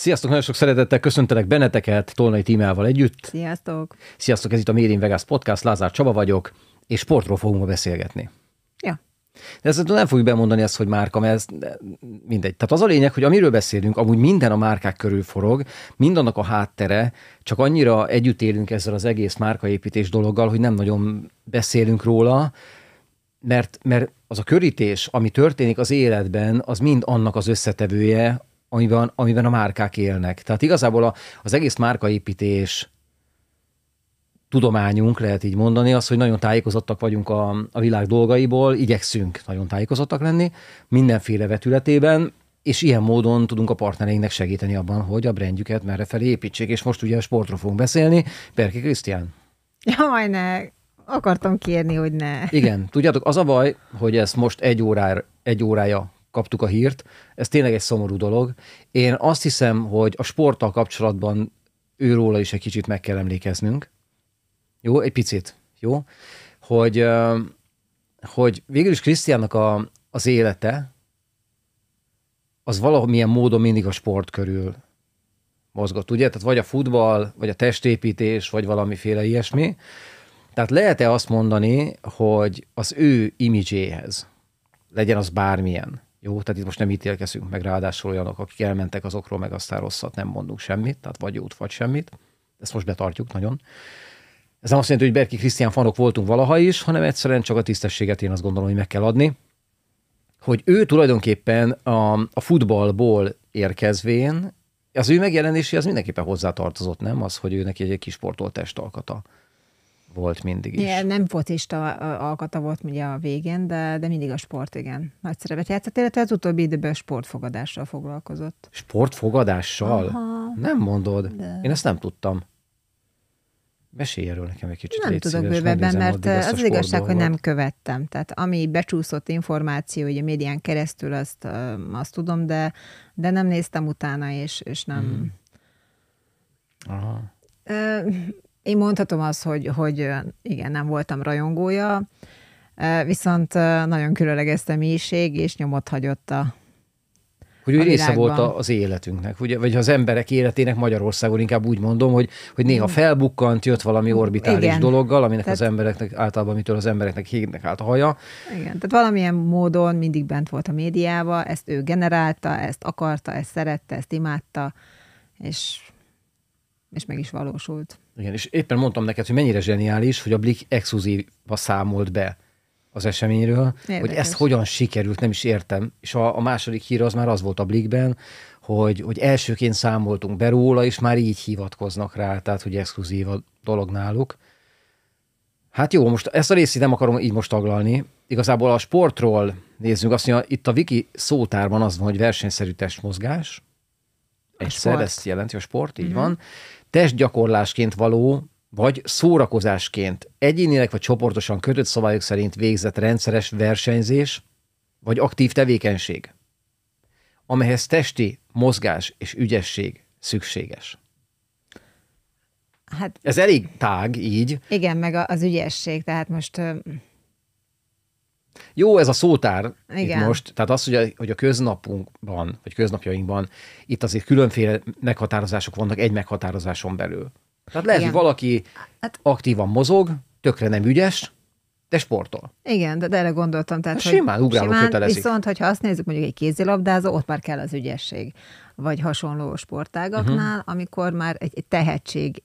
Sziasztok, nagyon sok szeretettel köszöntelek benneteket Tolnai Tímával együtt. Sziasztok! Sziasztok, ez itt a Made in Vegas Podcast, Lázár Csaba vagyok, és sportról fogunk ma beszélgetni. Ja. De ezt nem fogjuk bemondani ezt, hogy márka, mert ez mindegy. Tehát az a lényeg, hogy amiről beszélünk, amúgy minden a márkák körül forog, mindannak a háttere, csak annyira együtt élünk ezzel az egész márkaépítés dologgal, hogy nem nagyon beszélünk róla, mert, mert az a körítés, ami történik az életben, az mind annak az összetevője, amiben, amiben a márkák élnek. Tehát igazából a, az egész márkaépítés tudományunk, lehet így mondani, az, hogy nagyon tájékozottak vagyunk a, a világ dolgaiból, igyekszünk nagyon tájékozottak lenni mindenféle vetületében, és ilyen módon tudunk a partnereinknek segíteni abban, hogy a brandjüket merre felé építsék. És most ugye a sportról fogunk beszélni. Perki Krisztián. Jaj, ne. Akartam kérni, hogy ne. Igen. Tudjátok, az a baj, hogy ezt most egy, órár, egy órája kaptuk a hírt. Ez tényleg egy szomorú dolog. Én azt hiszem, hogy a sporttal kapcsolatban őróla is egy kicsit meg kell emlékeznünk. Jó, egy picit. Jó? Hogy, hogy végül is Krisztiánnak a, az élete az valamilyen módon mindig a sport körül mozgott, ugye? Tehát vagy a futball, vagy a testépítés, vagy valamiféle ilyesmi. Tehát lehet-e azt mondani, hogy az ő imidzséhez, legyen az bármilyen, jó, tehát itt most nem ítélkezünk meg, ráadásul olyanok, akik elmentek azokról, meg aztán rosszat nem mondunk semmit, tehát vagy jót, vagy semmit. Ezt most betartjuk nagyon. Ez nem azt jelenti, hogy Berki Krisztián fanok voltunk valaha is, hanem egyszerűen csak a tisztességet én azt gondolom, hogy meg kell adni. Hogy ő tulajdonképpen a, a futballból érkezvén, az ő megjelenéséhez mindenképpen hozzátartozott, nem? Az, hogy ő neki egy kis sportolt testalkata volt mindig is. Igen, nem focista alkata volt ugye a végén, de, de mindig a sport, igen. Nagy szerepet játszott, illetve az utóbbi időben sportfogadással foglalkozott. Sportfogadással? Aha, nem mondod. De... Én ezt nem tudtam. Mesélj erről nekem egy kicsit. Nem tudok bővebben, mert az, az igazság, hogy nem követtem. Tehát ami becsúszott információ, ugye médián keresztül, azt, azt tudom, de, de nem néztem utána, és, és nem... Hmm. Aha. Én mondhatom azt, hogy, hogy igen, nem voltam rajongója, viszont nagyon különleges személyiség, és nyomot hagyott a hogy ő része volt az életünknek, ugye, vagy az emberek életének Magyarországon, inkább úgy mondom, hogy, hogy néha felbukkant, jött valami orbitális Igen. dologgal, aminek tehát, az embereknek, általában mitől az embereknek hégnek állt a haja. Igen, tehát valamilyen módon mindig bent volt a médiába, ezt ő generálta, ezt akarta, ezt szerette, ezt imádta, és, és meg is valósult. Igen, és éppen mondtam neked, hogy mennyire zseniális, hogy a Blik exkluzívba számolt be az eseményről, Érdekes. hogy ezt hogyan sikerült, nem is értem. És a, a második hír az már az volt a Blikben, hogy, hogy elsőként számoltunk be róla, és már így hivatkoznak rá, tehát hogy exkluzív a dolog náluk. Hát jó, most ezt a részét nem akarom így most taglalni. Igazából a sportról nézzünk, azt mondja, itt a wiki szótárban az van, hogy versenyszerű testmozgás. Egyszer, ezt jelenti a sport, így mm-hmm. van testgyakorlásként való, vagy szórakozásként egyénileg vagy csoportosan kötött szabályok szerint végzett rendszeres versenyzés, vagy aktív tevékenység, amelyhez testi mozgás és ügyesség szükséges. Hát, Ez elég tág így. Igen, meg az ügyesség, tehát most jó ez a szótár Igen. itt most, tehát az, hogy a, hogy a köznapunkban, vagy köznapjainkban itt azért különféle meghatározások vannak egy meghatározáson belül. Tehát lehet, Igen. hogy valaki hát, aktívan mozog, tökre nem ügyes, de sportol. Igen, de, de erre gondoltam. Tehát, hogy simán ugráló simán, kötelezik. Viszont, hogyha azt nézzük mondjuk egy kézilabdázó, ott már kell az ügyesség. Vagy hasonló sportágaknál, uh-huh. amikor már egy, egy tehetség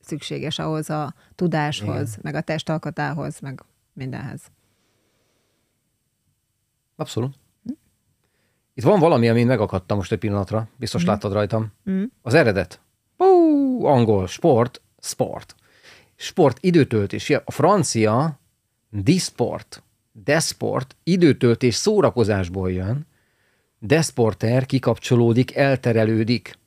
szükséges ahhoz a tudáshoz, Igen. meg a testalkatához, meg mindenhez. Abszolút. Itt van valami, amin megakadtam most egy pillanatra. Biztos mm. láttad rajtam. Mm. Az eredet. Ó, angol, sport, sport. Sport, időtöltés. A francia disport, desport, időtöltés szórakozásból jön. Desporter kikapcsolódik, elterelődik.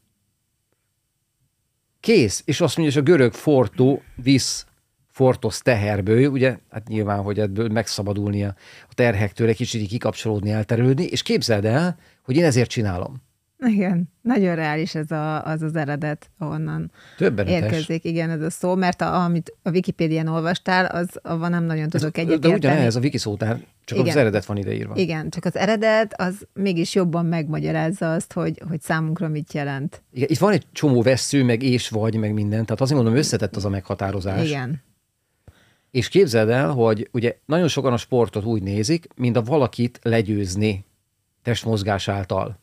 Kész. És azt mondja, hogy a görög fortó, visz Fortos teherből, ugye, hát nyilván, hogy ebből megszabadulnia a terhektől, egy kicsit kikapcsolódni, elterülni, és képzeld el, hogy én ezért csinálom. Igen, nagyon reális ez a, az az eredet, ahonnan Többenetes. érkezik. Igen, ez a szó, mert a, amit a Wikipédián olvastál, az avval nem nagyon tudok egyet De ugyanez a wiki szótár, csak Igen. az eredet van ideírva. Igen, csak az eredet az mégis jobban megmagyarázza azt, hogy, hogy számunkra mit jelent. Igen, itt van egy csomó vesző, meg és vagy, meg minden, tehát azért mondom, összetett az a meghatározás. Igen. És képzeld el, hogy ugye nagyon sokan a sportot úgy nézik, mint a valakit legyőzni testmozgás által.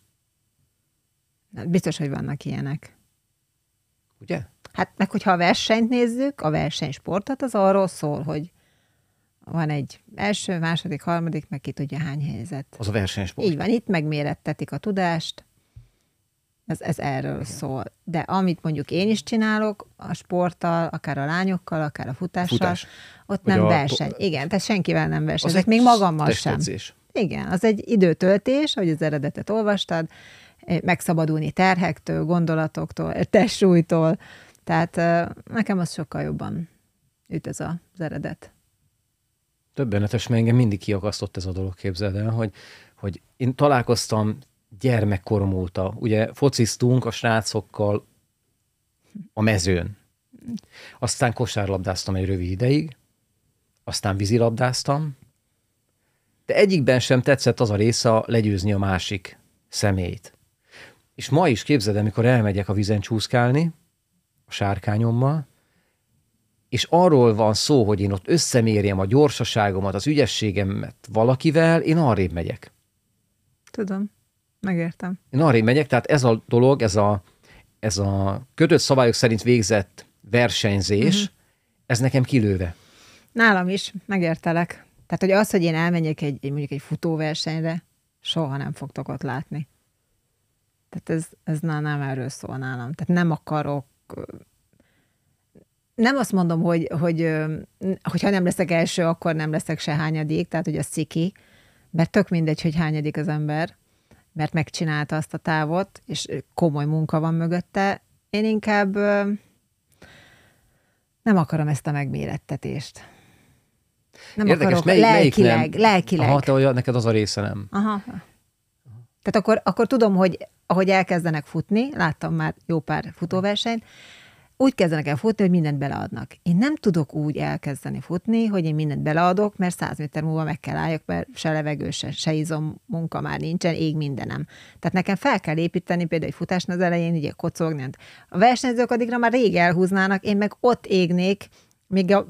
Biztos, hogy vannak ilyenek. Ugye? Hát meg, hogyha a versenyt nézzük, a versenysportot, az arról szól, hogy van egy első, második, harmadik, meg ki tudja hány helyzet. Az a versenysport. Így van, itt megmérettetik a tudást, ez, ez erről Igen. szól. De amit mondjuk én is csinálok, a sporttal, akár a lányokkal, akár a futással, Futás. ott Vagy nem a... verseny. Igen, tehát senkivel nem verseny. még magammal sem. Igen, az egy időtöltés, ahogy az eredetet olvastad, megszabadulni terhektől, gondolatoktól, testsúlytól. Tehát nekem az sokkal jobban üt ez az eredet. Többenetes, mert engem mindig kiakasztott ez a dolog, képzeld el, hogy, hogy én találkoztam gyermekkorom óta. Ugye fociztunk a srácokkal a mezőn. Aztán kosárlabdáztam egy rövid ideig, aztán vízilabdáztam, de egyikben sem tetszett az a része legyőzni a másik személyt. És ma is képzeld, amikor elmegyek a vizen csúszkálni, a sárkányommal, és arról van szó, hogy én ott összemérjem a gyorsaságomat, az ügyességemet valakivel, én arrébb megyek. Tudom, megértem. Én arrébb megyek, tehát ez a dolog, ez a, ez a kötött szabályok szerint végzett versenyzés, uh-huh. ez nekem kilőve. Nálam is, megértelek. Tehát, hogy az, hogy én elmenjek egy, egy mondjuk egy futóversenyre, soha nem fogtok ott látni. Tehát ez, ez nem, nem erről szól nálam. Tehát nem akarok nem azt mondom, hogy, hogy hogyha nem leszek első, akkor nem leszek se hányadik, tehát hogy a sziki, mert tök mindegy, hogy hányadik az ember, mert megcsinálta azt a távot, és komoly munka van mögötte. Én inkább nem akarom ezt a megmérettetést. Nem Érdekes, akarok, mely, lelkileg, nem? lelkileg. Aha, te neked az a része nem. Aha. Tehát akkor, akkor tudom, hogy ahogy elkezdenek futni, láttam már jó pár futóversenyt, úgy kezdenek el futni, hogy mindent beleadnak. Én nem tudok úgy elkezdeni futni, hogy én mindent beleadok, mert száz méter múlva meg kell álljak, mert se levegő, se, se izom munka már nincsen, ég mindenem. Tehát nekem fel kell építeni például egy futásnál az elején, ugye kocogni. A versenyzők addigra már rég elhúznának, én meg ott égnék, még a,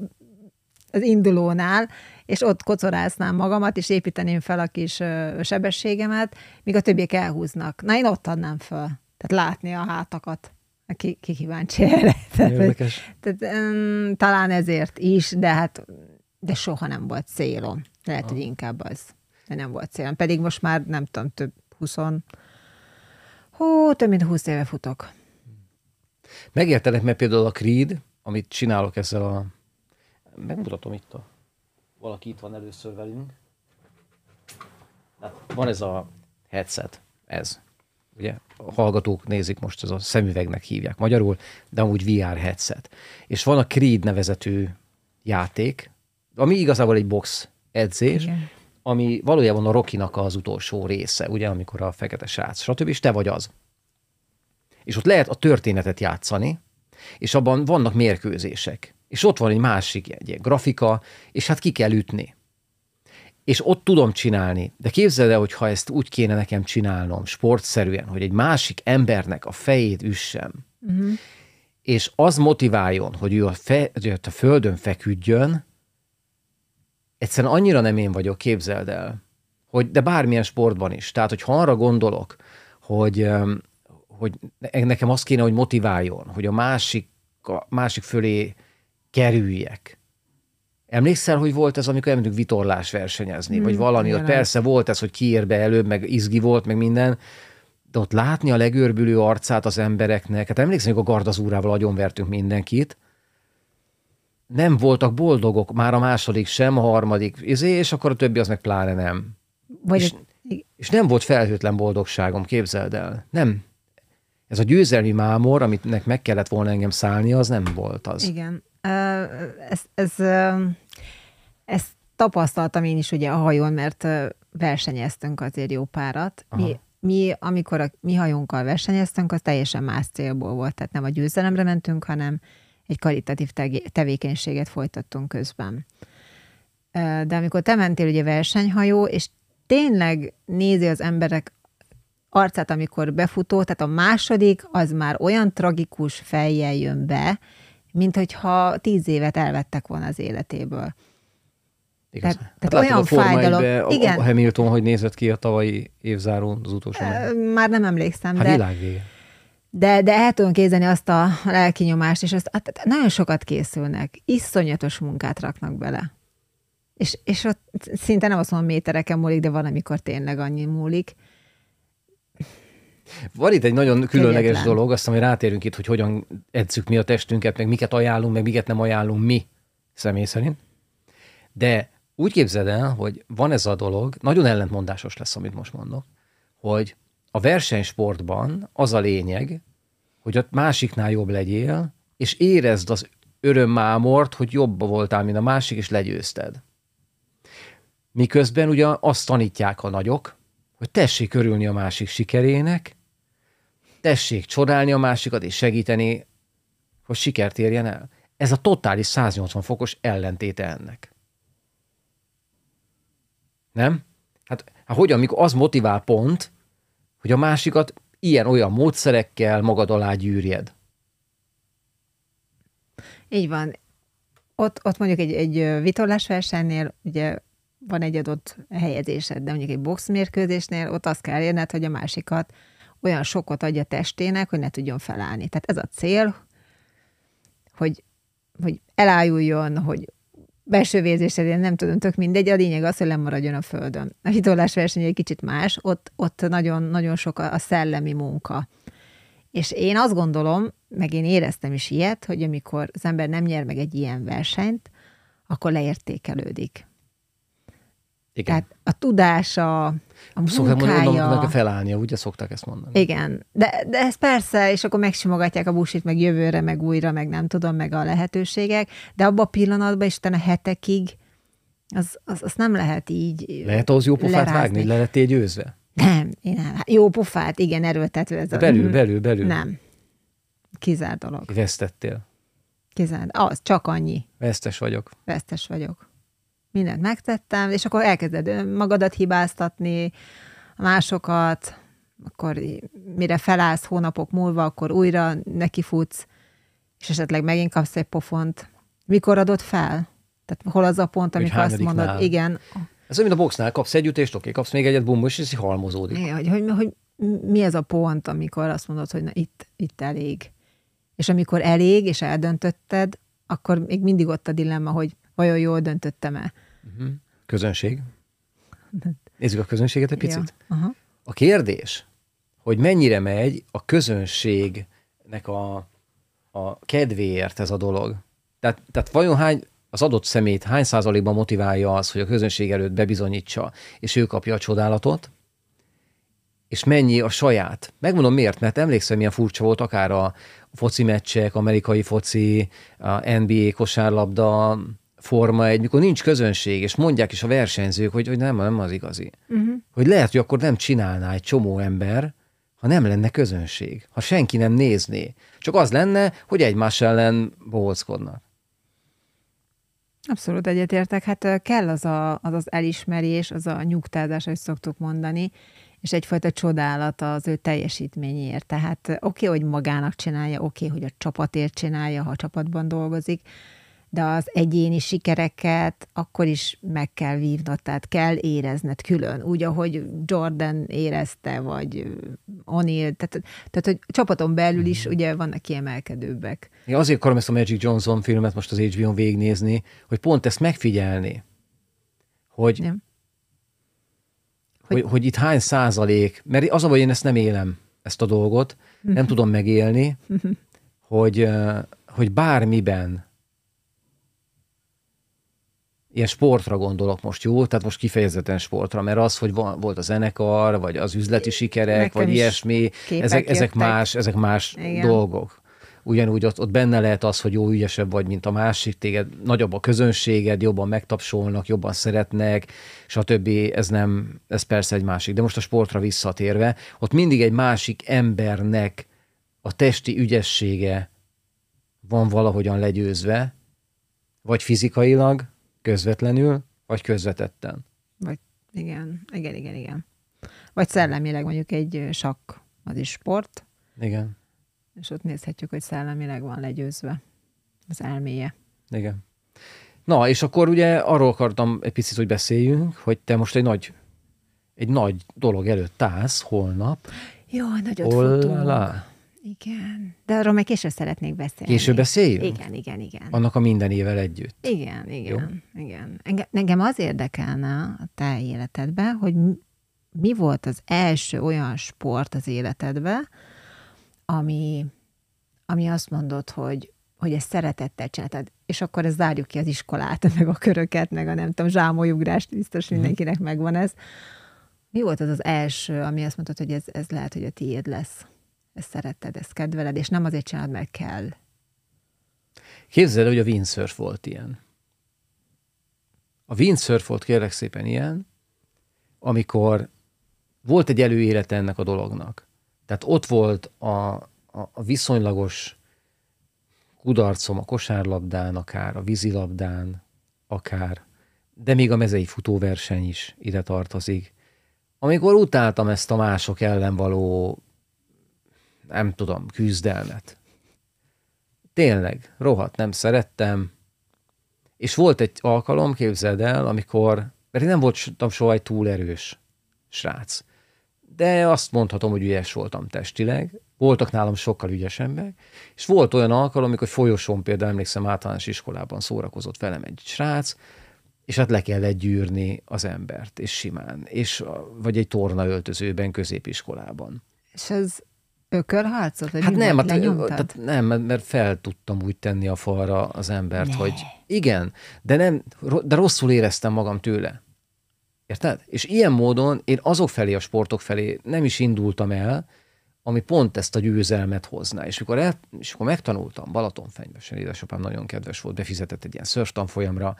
az indulónál, és ott kocorásznám magamat, és építeném fel a kis sebességemet, míg a többiek elhúznak. Na, én ott adnám föl. Tehát látni a hátakat. Ki, ki kíváncsi erre. Érdekes. Tehát, um, talán ezért is, de hát de soha nem volt célom. Lehet, ah. hogy inkább az. De nem volt célom. Pedig most már nem tudom, több 20, hú, több mint 20 éve futok. Megértelek, mert például a Creed, amit csinálok ezzel a... Megmutatom itt a valaki itt van először velünk. Hát van ez a headset, ez. Ugye a hallgatók nézik most, ez a szemüvegnek hívják magyarul, de amúgy VR headset. És van a Creed nevezetű játék, ami igazából egy box edzés, Igen. ami valójában a Rokinak az utolsó része, ugye, amikor a fekete srác, stb. És te vagy az. És ott lehet a történetet játszani, és abban vannak mérkőzések. És ott van egy másik egy ilyen grafika, és hát ki kell ütni. És ott tudom csinálni. De képzeld el, hogy ha ezt úgy kéne nekem csinálnom, sportszerűen, hogy egy másik embernek a fejét üssem, uh-huh. és az motiváljon, hogy ő a, fe, hogy a földön feküdjön, egyszerűen annyira nem én vagyok, képzeld el, hogy, de bármilyen sportban is. Tehát, hogy ha arra gondolok, hogy, hogy nekem azt kéne, hogy motiváljon, hogy a másik, a másik fölé kerüljek. Emlékszel, hogy volt ez, amikor elmentünk vitorlás versenyezni, hmm, vagy valami, ott persze volt ez, hogy kiér be előbb, meg izgi volt, meg minden, de ott látni a legőrbülő arcát az embereknek, hát emlékszem, hogy a gardazúrával agyonvertünk mindenkit, nem voltak boldogok, már a második sem, a harmadik, izé, és akkor a többi az meg pláne nem. Vagy és, és nem volt felhőtlen boldogságom, képzeld el. Nem. Ez a győzelmi mámor, amit meg kellett volna engem szállni, az nem volt az. Igen. Ez, ez, ezt tapasztaltam én is ugye a hajón, mert versenyeztünk azért jó párat. Aha. Mi mi, amikor a mi hajónkkal versenyeztünk, az teljesen más célból volt. Tehát nem a győzelemre mentünk, hanem egy karitatív tevékenységet folytattunk közben. De amikor te mentél ugye versenyhajó, és tényleg nézi az emberek arcát, amikor befutó, tehát a második az már olyan tragikus fejjel jön be, mint hogyha tíz évet elvettek volna az életéből. Igaz. Tehát, hát tehát olyan a fájdalom. Egybe, igen. A Hamilton, hogy nézett ki a tavalyi évzárón az utolsó. Már nem emlékszem. Hát de, világvége. De, de el tudom kézeni azt a lelkinyomást, és azt, hát nagyon sokat készülnek, iszonyatos munkát raknak bele. És, és ott szinte nem azt mondom métereken múlik, de van, amikor tényleg annyi múlik. Van itt egy nagyon különleges Kegyetlen. dolog, azt hogy rátérünk itt, hogy hogyan edzük mi a testünket, meg miket ajánlunk, meg miket nem ajánlunk mi személy szerint. De úgy képzeld el, hogy van ez a dolog, nagyon ellentmondásos lesz, amit most mondok, hogy a versenysportban az a lényeg, hogy a másiknál jobb legyél, és érezd az örömmámort, hogy jobb voltál, mint a másik, és legyőzted. Miközben ugye azt tanítják a nagyok, hogy tessék örülni a másik sikerének, tessék csodálni a másikat és segíteni, hogy sikert érjen el. Ez a totális 180 fokos ellentéte ennek. Nem? Hát, hát hogyan, amikor az motivál pont, hogy a másikat ilyen-olyan módszerekkel magad alá gyűrjed. Így van. Ott, ott mondjuk egy, egy vitorlásversenynél ugye van egy adott helyezésed, de mondjuk egy boxmérkőzésnél ott azt kell érned, hogy a másikat olyan sokot adja testének, hogy ne tudjon felállni. Tehát ez a cél, hogy, hogy elájuljon, hogy belső vérzésed, nem tudom, tök mindegy, a lényeg az, hogy lemaradjon a földön. A hitolás verseny egy kicsit más, ott, ott nagyon, nagyon sok a, a szellemi munka. És én azt gondolom, meg én éreztem is ilyet, hogy amikor az ember nem nyer meg egy ilyen versenyt, akkor leértékelődik. Igen. Tehát a tudása, a munkája... Szokták mondani, hogy felállnia, ugye szokták ezt mondani. Igen, de, de ez persze, és akkor megsimogatják a busit, meg jövőre, meg újra, meg nem tudom, meg a lehetőségek, de abban a pillanatban, és a hetekig, az, az, az nem lehet így Lehet ahhoz jó pofát lerázni. vágni, le lettél győzve? Nem, én nem. Jó pofát, igen, erőltető ez a... Belül, belül, belül. Nem. Kizár dolog. Vesztettél. Kizár. Az, csak annyi. Vesztes vagyok. Vesztes vagyok mindent megtettem, és akkor elkezded magadat hibáztatni, másokat, akkor mire felállsz hónapok múlva, akkor újra nekifutsz, és esetleg megint kapsz egy pofont. Mikor adod fel? Tehát hol az a pont, amikor azt mondod, nál? igen. Ez olyan, mint a boxnál, kapsz egy ütést, oké, kapsz még egyet, bum, és halmozódik. Igen, hogy, hogy, hogy, mi ez a pont, amikor azt mondod, hogy na itt, itt elég. És amikor elég, és eldöntötted, akkor még mindig ott a dilemma, hogy vajon jól döntöttem-e. Uh-huh. Közönség. Nézzük a közönséget egy picit. Ja. Uh-huh. A kérdés, hogy mennyire megy a közönségnek a, a kedvéért ez a dolog. Tehát, tehát vajon hány, az adott szemét hány százalékban motiválja az, hogy a közönség előtt bebizonyítsa, és ő kapja a csodálatot, és mennyi a saját. Megmondom miért, mert emlékszem, milyen furcsa volt akár a foci meccsek, amerikai foci, a NBA kosárlabda, Forma egy, mikor nincs közönség, és mondják is a versenyzők, hogy, hogy nem, nem az igazi. Uh-huh. Hogy lehet, hogy akkor nem csinálná egy csomó ember, ha nem lenne közönség, ha senki nem nézné. Csak az lenne, hogy egymás ellen bohóckodnak. Abszolút egyetértek. Hát kell az, a, az az elismerés, az a nyugtázás, hogy szoktuk mondani, és egyfajta csodálat az ő teljesítményért. Tehát oké, okay, hogy magának csinálja, oké, okay, hogy a csapatért csinálja, ha a csapatban dolgozik, de az egyéni sikereket akkor is meg kell vívnod, tehát kell érezned külön, úgy, ahogy Jordan érezte, vagy O'Neill, tehát, tehát hogy csapaton belül is mm. ugye vannak kiemelkedőbbek. Én azért akarom ezt a Magic Johnson filmet most az HBO-n végignézni, hogy pont ezt megfigyelni, hogy, Nem. hogy, hogy, hogy itt hány százalék, mert az hogy én ezt nem élem, ezt a dolgot, nem mhm. tudom megélni, mhm. hogy, hogy bármiben ilyen sportra gondolok most, jó? Tehát most kifejezetten sportra, mert az, hogy van, volt a zenekar, vagy az üzleti sikerek, Nekem vagy ilyesmi, ezek, ezek más, ezek más dolgok. ugyanúgy ott, ott benne lehet az, hogy jó ügyesebb vagy, mint a másik, téged nagyobb a közönséged, jobban megtapsolnak, jobban szeretnek, stb. Ez nem, ez persze egy másik. De most a sportra visszatérve, ott mindig egy másik embernek a testi ügyessége van valahogyan legyőzve, vagy fizikailag, közvetlenül, vagy közvetetten. Vagy igen, igen, igen, igen. Vagy szellemileg mondjuk egy sakk, az is sport. Igen. És ott nézhetjük, hogy szellemileg van legyőzve az elméje. Igen. Na, és akkor ugye arról akartam egy picit, hogy beszéljünk, hogy te most egy nagy, egy nagy dolog előtt állsz holnap. Jó, nagyot futunk. Igen, de arról meg később szeretnék beszélni. Később beszéljünk? Igen, igen, igen. Annak a minden évvel együtt. Igen, igen, Jó? igen. Engem, engem az érdekelne a te életedben, hogy mi volt az első olyan sport az életedben, ami, ami azt mondod, hogy, hogy ezt szeretettel csináltad, és akkor ez zárjuk ki az iskolát, meg a köröket, meg a nem tudom, zsámolyugrást, biztos mhm. mindenkinek megvan ez. Mi volt az az első, ami azt mondtad, hogy ez, ez lehet, hogy a tiéd lesz? Ezt szeretted, ezt kedveled, és nem azért csinálod, mert kell. Képzeld, hogy a windsurf volt ilyen. A windsurf volt kérlek szépen ilyen, amikor volt egy előélete ennek a dolognak. Tehát ott volt a, a, a viszonylagos kudarcom a kosárlabdán, akár a vízilabdán, akár, de még a mezei futóverseny is ide tartozik. Amikor utáltam ezt a mások ellen való, nem tudom, küzdelmet. Tényleg, rohadt nem szerettem. És volt egy alkalom, képzeld el, amikor, mert én nem voltam soha egy túl erős srác de azt mondhatom, hogy ügyes voltam testileg. Voltak nálam sokkal ügyesebbek, és volt olyan alkalom, amikor folyosón például emlékszem általános iskolában szórakozott velem egy srác, és hát le kellett gyűrni az embert, és simán, és, vagy egy torna öltözőben középiskolában. És ez ökörharcot? Hát nem, hát, tehát nem, mert fel tudtam úgy tenni a falra az embert, ne. hogy igen, de nem, de rosszul éreztem magam tőle. Érted? És ilyen módon én azok felé, a sportok felé nem is indultam el, ami pont ezt a győzelmet hozná. És amikor, el, és akkor megtanultam Balatonfenyvesen, édesapám nagyon kedves volt, befizetett egy ilyen szörf tanfolyamra,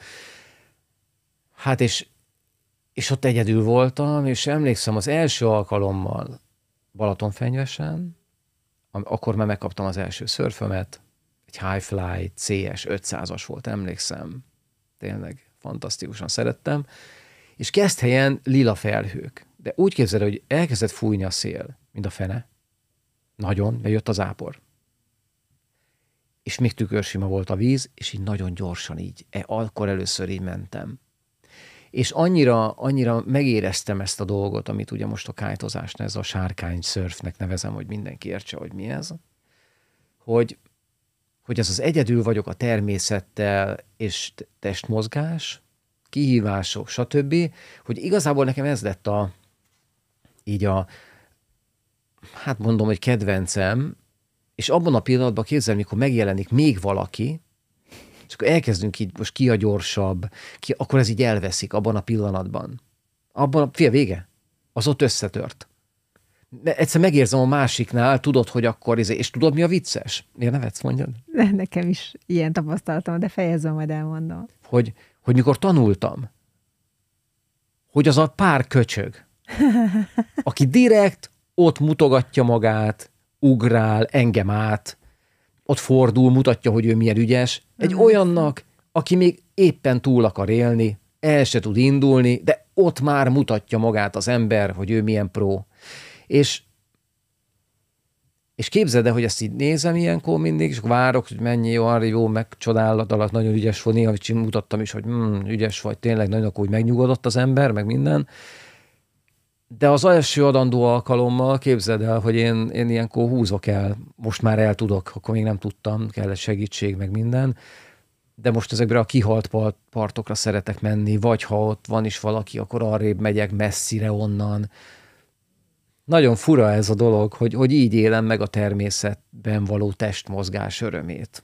hát és, és ott egyedül voltam, és emlékszem az első alkalommal Balatonfenyvesen, akkor már megkaptam az első szörfömet, egy Highfly CS 500-as volt, emlékszem, tényleg fantasztikusan szerettem, és kezd helyen lila felhők. De úgy képzeld, hogy elkezdett fújni a szél, mint a fene. Nagyon, bejött az ápor. És még tükörsima volt a víz, és így nagyon gyorsan így, e, akkor először így mentem. És annyira, annyira megéreztem ezt a dolgot, amit ugye most a kájtozásnál, ez a sárkány szörfnek nevezem, hogy mindenki értse, hogy mi ez, hogy, hogy ez az egyedül vagyok a természettel és testmozgás, kihívások, stb., hogy igazából nekem ez lett a, így a, hát mondom, hogy kedvencem, és abban a pillanatban képzel, mikor megjelenik még valaki, és akkor elkezdünk így, most ki a gyorsabb, ki, akkor ez így elveszik abban a pillanatban. Abban a, fia, vége. Az ott összetört. De egyszer megérzem a másiknál, tudod, hogy akkor, izé- és tudod, mi a vicces? Miért nevetsz, mondjad? Nekem is ilyen tapasztalatom, de fejezem, majd elmondom. Hogy, hogy mikor tanultam, hogy az a pár köcsög, aki direkt ott mutogatja magát, ugrál engem át, ott fordul, mutatja, hogy ő milyen ügyes, egy mm. olyannak, aki még éppen túl akar élni, el se tud indulni, de ott már mutatja magát az ember, hogy ő milyen pró. És és képzeld el, hogy ezt így nézem ilyenkor mindig, és várok, hogy mennyi jó, arra jó, meg alatt nagyon ügyes volt, néha mutattam is, hogy mm, ügyes vagy, tényleg nagyon akkor úgy megnyugodott az ember, meg minden. De az első adandó alkalommal képzeld el, hogy én, én ilyenkor húzok el, most már el tudok, akkor még nem tudtam, kellett segítség, meg minden. De most ezekre a kihalt partokra szeretek menni, vagy ha ott van is valaki, akkor arrébb megyek messzire onnan, nagyon fura ez a dolog, hogy, hogy így élem meg a természetben való testmozgás örömét.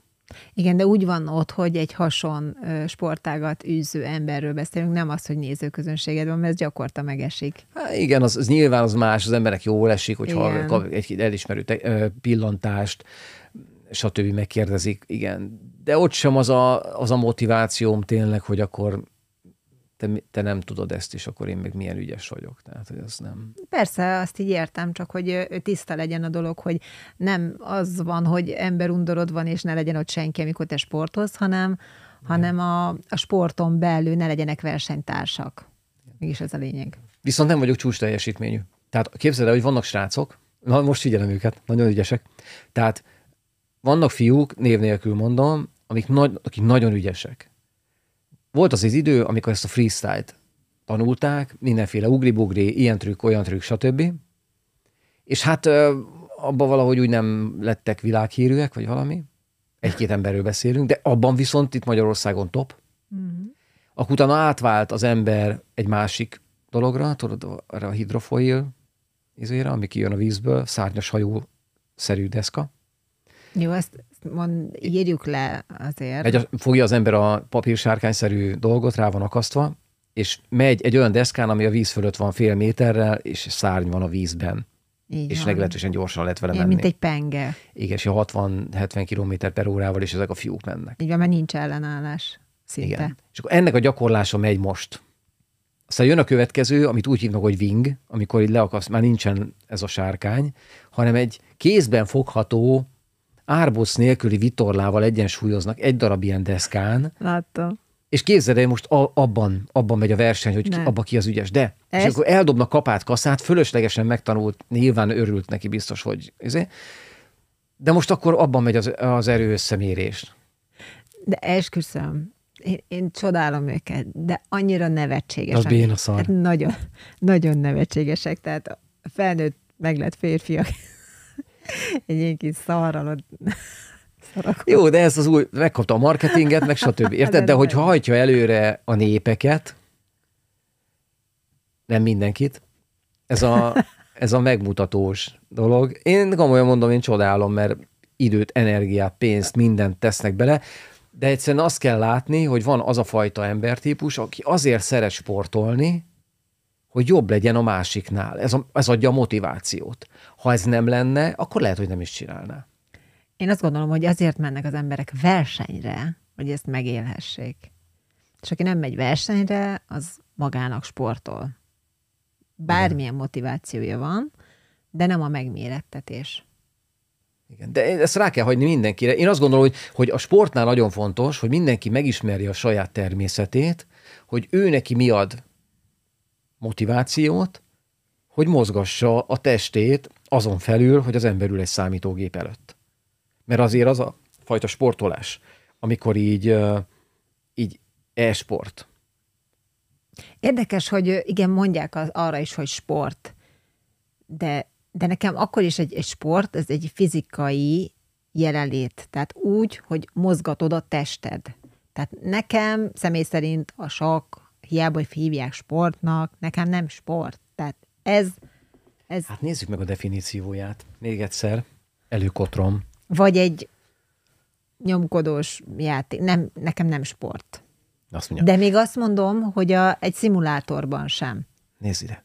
Igen, de úgy van ott, hogy egy hason sportágat űző emberről beszélünk, nem az, hogy nézőközönséged van, mert ez gyakorta megesik. Há, igen, az, az nyilván az más, az emberek jól esik, hogyha kap egy elismerő te, pillantást, stb. megkérdezik, igen. De ott sem az a, az a motivációm tényleg, hogy akkor te, te nem tudod ezt, és akkor én meg milyen ügyes vagyok. Tehát, hogy ez nem... Persze, azt így értem, csak hogy tiszta legyen a dolog, hogy nem az van, hogy emberundorod van, és ne legyen ott senki, amikor te sportolsz, hanem, hanem a, a sporton belül ne legyenek versenytársak. Mégis ez a lényeg. Viszont nem vagyok csúcs teljesítményű. Tehát képzeld el, hogy vannak srácok, na most figyelem őket, nagyon ügyesek. Tehát vannak fiúk, név nélkül mondom, amik, nagy, akik nagyon ügyesek. Volt az az idő, amikor ezt a freestyle-t tanulták, mindenféle ugri-bugri, ilyen trükk, olyan trükk, stb. És hát abban valahogy úgy nem lettek világhírűek, vagy valami. Egy-két emberről beszélünk, de abban viszont itt Magyarországon top. Mm-hmm. Akkor utána átvált az ember egy másik dologra, tudod, arra a hidrofoil izére, ami kijön a vízből, szárnyas hajó szerű deszka. Jó, ezt mond, írjuk le azért. Megy, fogja az ember a papírsárkányszerű dolgot, rá van akasztva, és megy egy olyan deszkán, ami a víz fölött van fél méterrel, és szárny van a vízben. Így és van. meglehetősen gyorsan lehet vele Ilyen, menni. mint egy penge. Igen, és 60-70 km per órával, és ezek a fiúk mennek. Van, mert nincs ellenállás. Szinte. Igen. És akkor ennek a gyakorlása megy most. Aztán jön a következő, amit úgy hívnak, hogy wing, amikor így leakaszt, már nincsen ez a sárkány, hanem egy kézben fogható, árboc nélküli vitorlával egyensúlyoznak egy darab ilyen deszkán. Láttam. És képzeld el, most a, abban, abban megy a verseny, hogy ki, abba ki az ügyes. De, ez... és akkor eldobnak kapát, kaszát, fölöslegesen megtanult, nyilván örült neki biztos, hogy ezért. De most akkor abban megy az, az erő összemérés. De esküszöm, én, én csodálom őket, de annyira nevetségesek. Az béna szar. Hát nagyon, nagyon nevetségesek, tehát a felnőtt meg lett férfiak. Egy ilyen kis szarral Jó, de ez az új, megkapta a marketinget, meg stb. Érted? De hogyha hajtja előre a népeket, nem mindenkit, ez a, ez a megmutatós dolog. Én komolyan mondom, én csodálom, mert időt, energiát, pénzt, mindent tesznek bele, de egyszerűen azt kell látni, hogy van az a fajta embertípus, aki azért szeret sportolni, hogy jobb legyen a másiknál. Ez, a, ez adja a motivációt. Ha ez nem lenne, akkor lehet, hogy nem is csinálná. Én azt gondolom, hogy azért mennek az emberek versenyre, hogy ezt megélhessék. És aki nem megy versenyre, az magának sportol. Bármilyen motivációja van, de nem a megmérettetés. Igen, de ezt rá kell hagyni mindenkire. Én azt gondolom, hogy, hogy a sportnál nagyon fontos, hogy mindenki megismerje a saját természetét, hogy ő neki mi ad motivációt, hogy mozgassa a testét azon felül, hogy az ember ül egy számítógép előtt. Mert azért az a fajta sportolás, amikor így, így e-sport. Érdekes, hogy igen, mondják az, arra is, hogy sport, de de nekem akkor is egy, egy sport, ez egy fizikai jelenlét. Tehát úgy, hogy mozgatod a tested. Tehát nekem személy szerint a sakk, hiába, hogy hívják sportnak, nekem nem sport. Ez, ez... Hát nézzük meg a definícióját. Még egyszer. Előkotrom. Vagy egy nyomkodós játék. Nem, nekem nem sport. Azt mondja. De még azt mondom, hogy a, egy szimulátorban sem. Nézd ide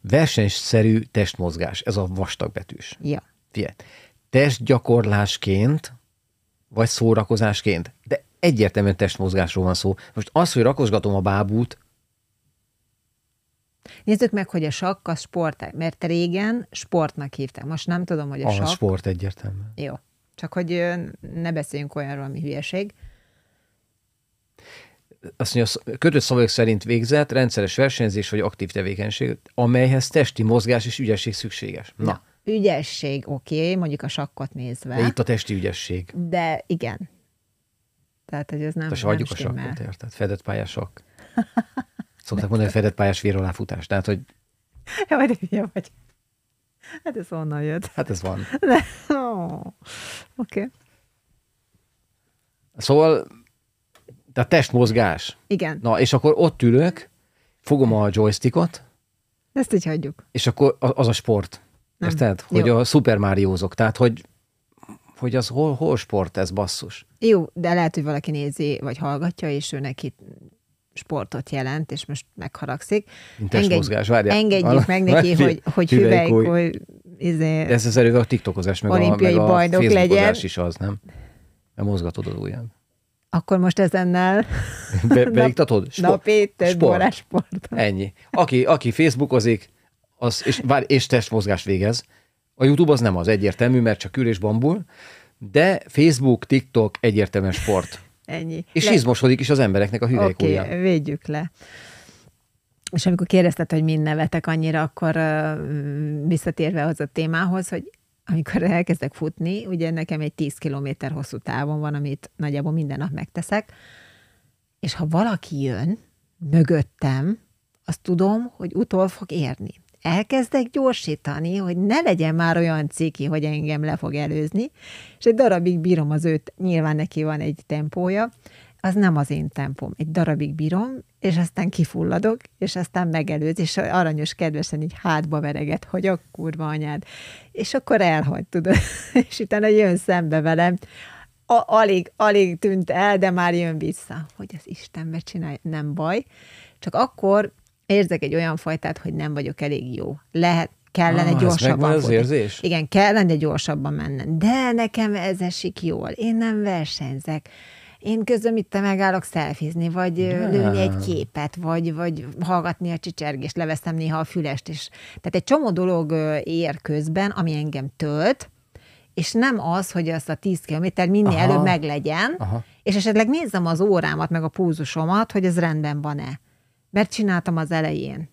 versenyszerű testmozgás, ez a vastagbetűs. Ja. Figyelj, testgyakorlásként, vagy szórakozásként, de egyértelműen testmozgásról van szó. Most az, hogy rakosgatom a bábút, Nézzük meg, hogy a sakk a sport, mert régen sportnak hívták. Most nem tudom, hogy a, a sakk... sport egyértelmű. Jó. Csak hogy ne beszéljünk olyanról, ami hülyeség azt mondja, kötött szavak szerint végzett rendszeres versenyzés vagy aktív tevékenység, amelyhez testi mozgás és ügyesség szükséges. Na. Na ügyesség, oké, okay, mondjuk a sakkot nézve. De itt a testi ügyesség. De igen. Tehát, hogy ez nem Tehát hagyjuk a sakkot, érted? Fedett pályás sakk. Szokták mondani, hogy fedett pályás vér alá futás. Tehát, hogy... Ja, vagy hülye vagy. Hát ez honnan jött? Hát ez van. Oh. Oké. Okay. Szóval tehát testmozgás. Igen. Na, és akkor ott ülök, fogom a joystickot. Ezt így hagyjuk. És akkor az a sport. Nem. Érted? Hogy Jó. a Super Mario-zok. Tehát, hogy, hogy az hol, hol sport ez basszus. Jó, de lehet, hogy valaki nézi, vagy hallgatja, és ő neki sportot jelent, és most megharagszik. Engedj, mozgás, várjál. Engedjük meg neki, hogy, hogy hüvelyk, izé, ez az erővel a tiktokozás, meg olimpiai a, meg a bajnok Facebookozás legyen. is az, nem? Mert mozgatod az ujjam. akkor most ezennel Be, beiktatod? Sport. napi több Sport. órás sport. Ennyi. Aki, aki Facebookozik, az, és, vár, és testmozgást végez, a YouTube az nem az egyértelmű, mert csak ül és bambul, de Facebook, TikTok egyértelműen sport. Ennyi. És Le- izmosodik is az embereknek a hüvelyk Oké, okay, védjük le. És amikor kérdezted, hogy mind nevetek annyira, akkor uh, visszatérve az a témához, hogy amikor elkezdek futni, ugye nekem egy 10 kilométer hosszú távon van, amit nagyjából minden nap megteszek, és ha valaki jön mögöttem, azt tudom, hogy utol fog érni. Elkezdek gyorsítani, hogy ne legyen már olyan ciki, hogy engem le fog előzni, és egy darabig bírom az őt, nyilván neki van egy tempója, az nem az én tempóm. Egy darabig bírom, és aztán kifulladok, és aztán megelőz, és aranyos kedvesen így hátba vereget, hogy a kurva anyád. És akkor elhagy, tudod. és utána jön szembe velem, a, alig, alig tűnt el, de már jön vissza, hogy az Istenbe csinálja, nem baj. Csak akkor érzek egy olyan fajtát, hogy nem vagyok elég jó. Lehet, kellene Ah, ez gyorsabban megvan az érzés? Igen, kellene gyorsabban mennem. De nekem ez esik jól. Én nem versenyzek. Én közben itt megállok szelfizni, vagy De. lőni egy képet, vagy, vagy hallgatni a csicsergést, leveszem néha a fülest is. Tehát egy csomó dolog ér közben, ami engem tölt, és nem az, hogy az a 10 kilométer minél Aha. előbb meglegyen, Aha. és esetleg nézzem az órámat, meg a púzusomat, hogy ez rendben van-e. Mert csináltam az elején.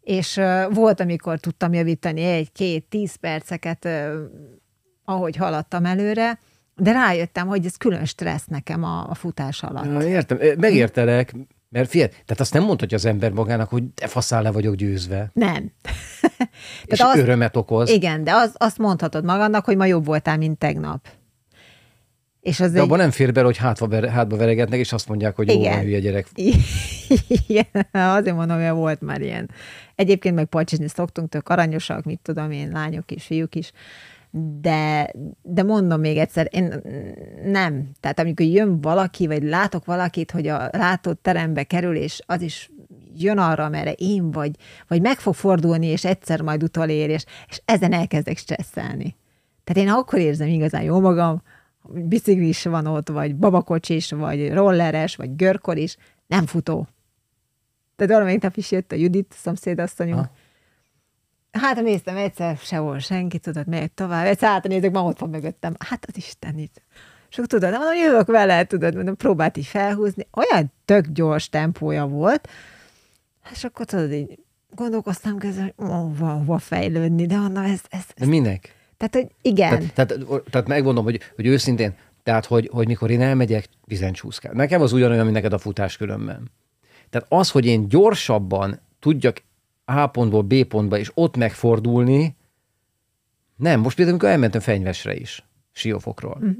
És uh, volt, amikor tudtam javítani egy-két, tíz perceket, uh, ahogy haladtam előre, de rájöttem, hogy ez külön stressz nekem a, a futás alatt. Ja, értem, megértelek, mert figyelj, tehát azt nem mondhatja az ember magának, hogy de faszál le vagyok győzve, Nem. és az- örömet okoz. Igen, de az, azt mondhatod magadnak, hogy ma jobb voltál, mint tegnap. És az De egy... abban nem fér bele, hogy hátba, vere, hátba veregetnek, és azt mondják, hogy jó Igen. hülye gyerek. Igen, azért mondom, hogy volt már ilyen. Egyébként meg pacsizni szoktunk, tök aranyosak, mit tudom én, lányok is, fiúk is, de, de mondom még egyszer, én nem. Tehát amikor jön valaki, vagy látok valakit, hogy a látott terembe kerül, és az is jön arra, merre én vagy, vagy meg fog fordulni, és egyszer majd utolér, és, és ezen elkezdek stresszelni. Tehát én akkor érzem igazán jó magam, biciklis van ott, vagy babakocsis, vagy rolleres, vagy görkor is, nem futó. Tehát valamelyik nap is jött a Judit, szomszédasszonyunk. Ha. Hát néztem egyszer, sehol senki, tudod, megyek tovább. Egyszer hát nézek, ma ott van mögöttem. Hát az Isten itt. Akkor tudod, mondom, jövök vele, tudod, mondom, próbált így felhúzni. Olyan tök gyors tempója volt. És akkor tudod, így gondolkoztam közben, hogy hova, hova fejlődni, de mondom, ez, ez, De ez minek? Tehát, hogy igen. Tehát, tehát, tehát megmondom, hogy, hogy őszintén, tehát, hogy, hogy mikor én elmegyek, vizen csúszkál. Nekem az ugyanolyan, mint neked a futás különben. Tehát az, hogy én gyorsabban tudjak A pontból B pontba, és ott megfordulni, nem. Most például, amikor elmentem fenyvesre is, siófokról. Uh-huh.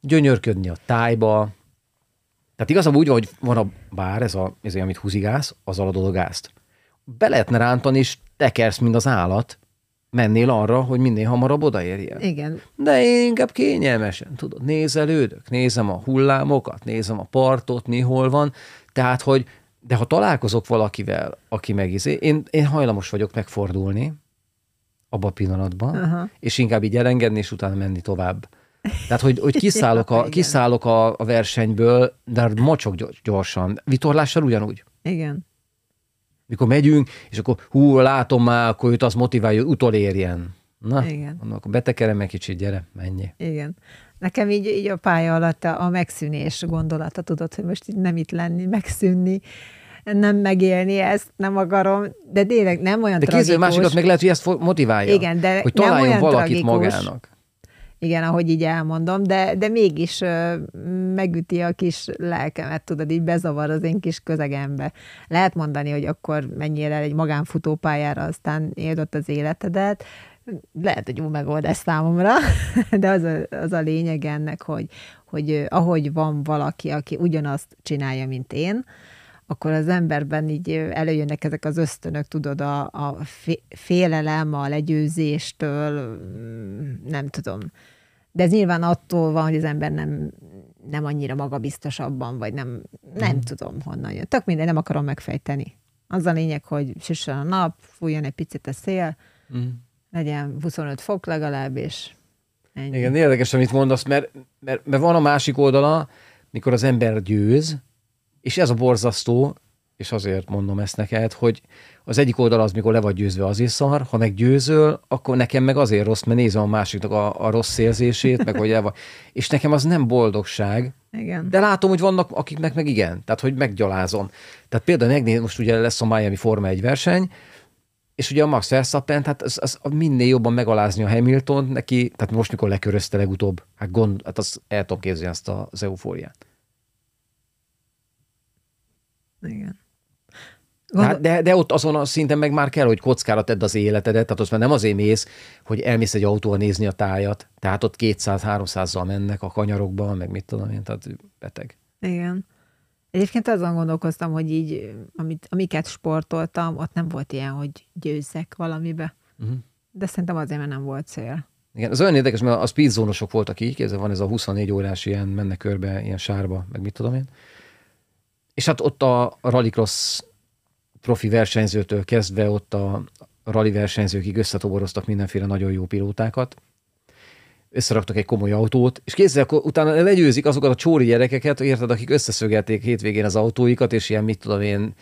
Gyönyörködni a tájba. Tehát igazából úgy van, hogy van a bár, ez, a, ez amit húzigálsz, az aladod a gázt. Be lehetne rántani, és tekersz, mint az állat, mennél arra, hogy minél hamarabb odaérjen. Igen. De én inkább kényelmesen, tudod, nézelődök, nézem a hullámokat, nézem a partot, mi hol van, tehát, hogy de ha találkozok valakivel, aki megizé, én, én hajlamos vagyok megfordulni abba a pillanatban, Aha. és inkább így elengedni, és utána menni tovább. Tehát, hogy, hogy kiszállok, a, kiszállok a, a versenyből, de mocsok gyors- gyorsan. Vitorlással ugyanúgy. Igen. Mikor megyünk, és akkor hú, látom már, akkor őt az motiválja, hogy utolérjen. Na, Igen. mondom, akkor betekerem egy kicsit, gyere, menj. Igen. Nekem így, így a pálya alatt a, a megszűnés gondolata, tudod, hogy most így nem itt lenni, megszűnni, nem megélni ezt, nem akarom, de tényleg nem olyan De tragikus. másikat meg lehet, hogy ezt motiválja. Igen, de hogy nem találjon olyan valakit tragikus. magának. Igen, ahogy így elmondom, de, de mégis megüti a kis lelkemet, tudod, így bezavar az én kis közegembe. Lehet mondani, hogy akkor menjél el egy magánfutópályára, aztán éld ott az életedet, lehet, hogy jó megoldás számomra, de az a, az a lényeg ennek, hogy, hogy ahogy van valaki, aki ugyanazt csinálja, mint én, akkor az emberben így előjönnek ezek az ösztönök, tudod, a, a fé- félelem, a legyőzéstől, mm, nem tudom. De ez nyilván attól van, hogy az ember nem, nem annyira magabiztosabban, vagy nem, nem Mhm. tudom honnan jön. Tök minden, nem akarom megfejteni. Az a lényeg, hogy süssön a nap, fújjon egy picit a szél, Mm. legyen 25 fok legalább, és ennyi. Igen, érdekes, amit mondasz, mert, mert, mert van a másik oldala, mikor az ember győz, és ez a borzasztó, és azért mondom ezt neked, hogy az egyik oldal az, mikor le vagy győzve, azért szar, ha meg győzöl, akkor nekem meg azért rossz, mert nézem a másiknak a, a rossz érzését, meg hogy elva. És nekem az nem boldogság. Igen. De látom, hogy vannak, akiknek meg igen. Tehát, hogy meggyalázom. Tehát például megnézem, most ugye lesz a Miami Forma egy verseny, és ugye a Max Verstappen, hát az, az minél jobban megalázni a Hamilton neki, tehát most, mikor lekörözte legutóbb, hát, gond, hát az el tudom képzelni azt az eufóriát. Igen. Hát de, de ott azon a szinten meg már kell, hogy kockára tedd az életedet, tehát azt már nem azért mész, hogy elmész egy autóval nézni a tájat, tehát ott 200-300-zal mennek a kanyarokba, meg mit tudom én, tehát beteg. Igen. Egyébként azon gondolkoztam, hogy így, amit, amiket sportoltam, ott nem volt ilyen, hogy győzzek valamibe. Uh-huh. De szerintem azért, mert nem volt cél. Igen, az olyan érdekes, mert a speedzónosok voltak így, ez van ez a 24 órás ilyen, mennek körbe ilyen sárba, meg mit tudom én. És hát ott a rallycross profi versenyzőtől kezdve ott a rally versenyzőkig összetoboroztak mindenféle nagyon jó pilótákat, összeraktak egy komoly autót, és kézzel utána legyőzik azokat a csóri gyerekeket, érted, akik összeszögelték hétvégén az autóikat, és ilyen mit tudom én,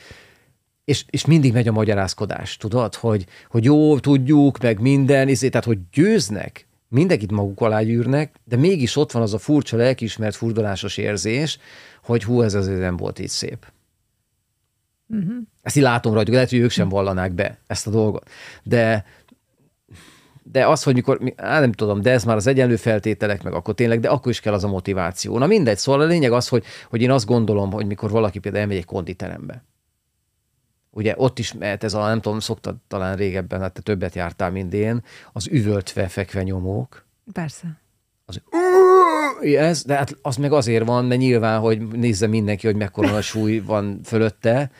és, és mindig megy a magyarázkodás, tudod, hogy, hogy jó, tudjuk, meg minden, izé, tehát hogy győznek, mindenkit maguk alá gyűrnek, de mégis ott van az a furcsa lelkiismert furdalásos érzés, hogy hú, ez azért nem volt így szép. Uh-huh. Ezt így látom rajtuk, lehet, hogy ők sem vallanák be ezt a dolgot. De, de az, hogy mikor, á, nem tudom, de ez már az egyenlő feltételek, meg akkor tényleg, de akkor is kell az a motiváció. Na mindegy, szóval a lényeg az, hogy, hogy én azt gondolom, hogy mikor valaki például elmegy egy konditerembe, ugye ott is mehet ez a, nem tudom, szoktad talán régebben, hát te többet jártál, mint én, az üvöltve fekve nyomók. Persze. Az, ez, de hát az meg azért van, mert nyilván, hogy nézze mindenki, hogy mekkora a súly van fölötte,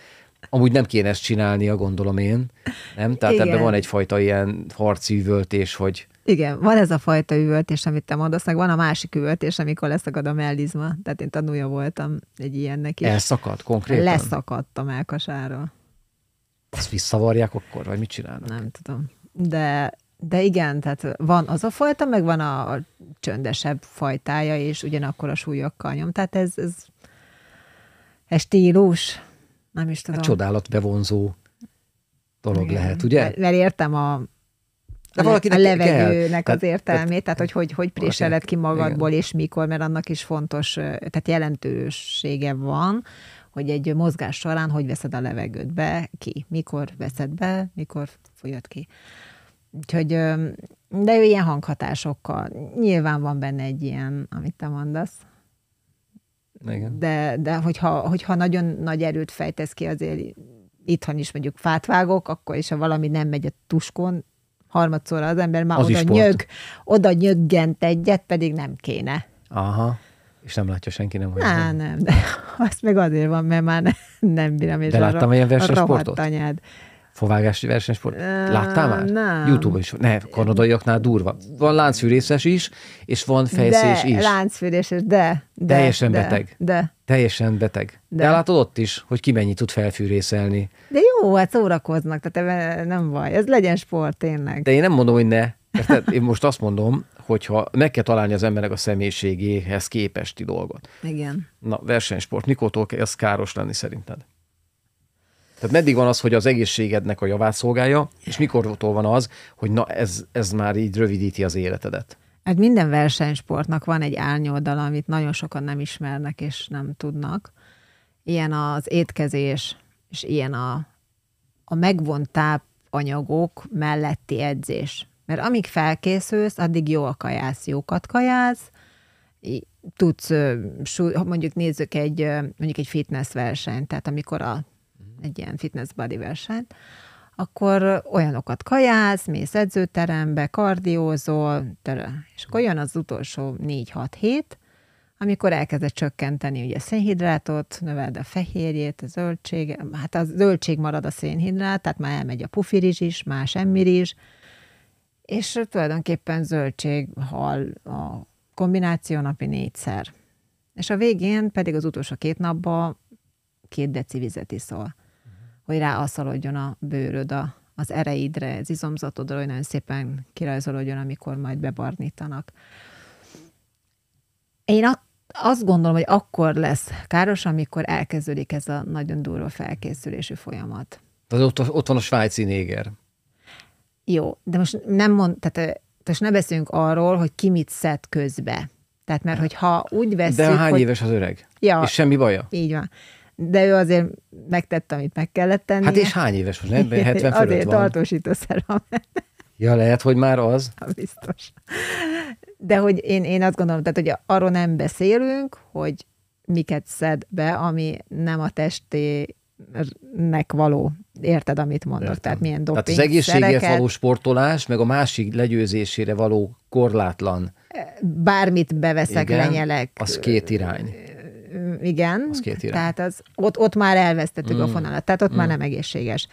Amúgy nem kéne ezt csinálnia, gondolom én. Nem? Tehát Igen. ebben van egyfajta ilyen harci üvöltés, hogy... Igen, van ez a fajta üvöltés, amit te mondasz, meg van a másik üvöltés, amikor leszakad a mellizma. Tehát én tanulja voltam egy ilyennek is. Elszakadt konkrétan? Leszakadt a melkasára. Ezt visszavarják akkor, vagy mit csinálnak? Nem tudom. De, de igen, tehát van az a fajta, meg van a, a csöndesebb fajtája, és ugyanakkor a súlyokkal nyom. Tehát ez, ez, ez stílus. Nem is tudom. Hát csodálat bevonzó dolog Igen. lehet, ugye? Mert, értem a, de a, a levegőnek kell. az értelmét, tehát hogy hogy, hogy préseled ki magadból, igen. és mikor, mert annak is fontos, tehát jelentősége van, hogy egy mozgás során hogy veszed a levegőt be, ki, mikor veszed be, mikor folyod ki. Úgyhogy, de ő ilyen hanghatásokkal. Nyilván van benne egy ilyen, amit te mondasz, igen. De, de hogyha, hogyha nagyon nagy erőt fejtesz ki, azért itthon is mondjuk fát vágok, akkor is, ha valami nem megy a tuskon, harmadszor az ember már az oda nyög, oda nyöggent egyet, pedig nem kéne. Aha. És nem látja senki, nem? Á, nem, de azt meg azért van, mert már nem, nem bírom. És de láttam ilyen versenysportot? anyád. Fovágási versenysport. Láttál már? Nem. Youtube-on is. Ne, kanadaiaknál durva. Van láncfűrészes is, és van fejszés de, is. láncfűrészes, de, de. Teljesen de, beteg. De. Teljesen beteg. De. de látod ott is, hogy ki mennyit tud felfűrészelni. De jó, hát szórakoznak, tehát nem baj. Ez legyen sport tényleg. De én nem mondom, hogy ne. Érted? Én most azt mondom, hogyha meg kell találni az embernek a személyiségéhez képesti dolgot. Igen. Na, versenysport, mikortól kezd káros lenni szerinted? Tehát meddig van az, hogy az egészségednek a javát szolgálja, és mikortól van az, hogy na ez, ez már így rövidíti az életedet? Hát minden versenysportnak van egy árnyoldala, amit nagyon sokan nem ismernek és nem tudnak. Ilyen az étkezés, és ilyen a, a megvont tápanyagok melletti edzés. Mert amíg felkészülsz, addig jó a kajász, jókat kajász, tudsz, mondjuk nézzük egy, mondjuk egy fitness versenyt, tehát amikor a egy ilyen fitness body versenyt, akkor olyanokat kajáz, mész edzőterembe, kardiózol, törö. és akkor jön az utolsó 4-6 hét, amikor elkezdett csökkenteni ugye szénhidrátot, növeld a fehérjét, a zöldség, hát a zöldség marad a szénhidrát, tehát már elmegy a pufirizs is, más semmirizs, és tulajdonképpen zöldség, hal a kombináció napi négyszer. És a végén pedig az utolsó két napban két deci vizet iszol hogy ráaszalodjon a bőröd a, az ereidre, az izomzatodra, hogy nagyon szépen kirajzolódjon, amikor majd bebarnítanak. Én azt gondolom, hogy akkor lesz káros, amikor elkezdődik ez a nagyon durva felkészülési folyamat. Az ott, ott van a svájci néger. Jó, de most nem mond, tehát most ne beszéljünk arról, hogy ki mit szed közbe. Tehát mert hogyha úgy veszünk, De hány hogy... éves az öreg? Ja, és semmi baja? Így van. De ő azért megtette, amit meg kellett tenni. Hát és hány éves most? 70 fölött azért van. tartósítószer Ja, lehet, hogy már az. Ha, biztos. De hogy én, én azt gondolom, tehát, hogy arról nem beszélünk, hogy miket szed be, ami nem a testének való. Érted, amit mondok? Értem. Tehát milyen doping Tehát az egészségért való sportolás, meg a másik legyőzésére való korlátlan. Bármit beveszek, Igen, lenyelek. Az két irány. Igen. Az két irány. Tehát az, ott, ott már elvesztettük mm. a fonalat. Tehát ott mm. már nem egészséges.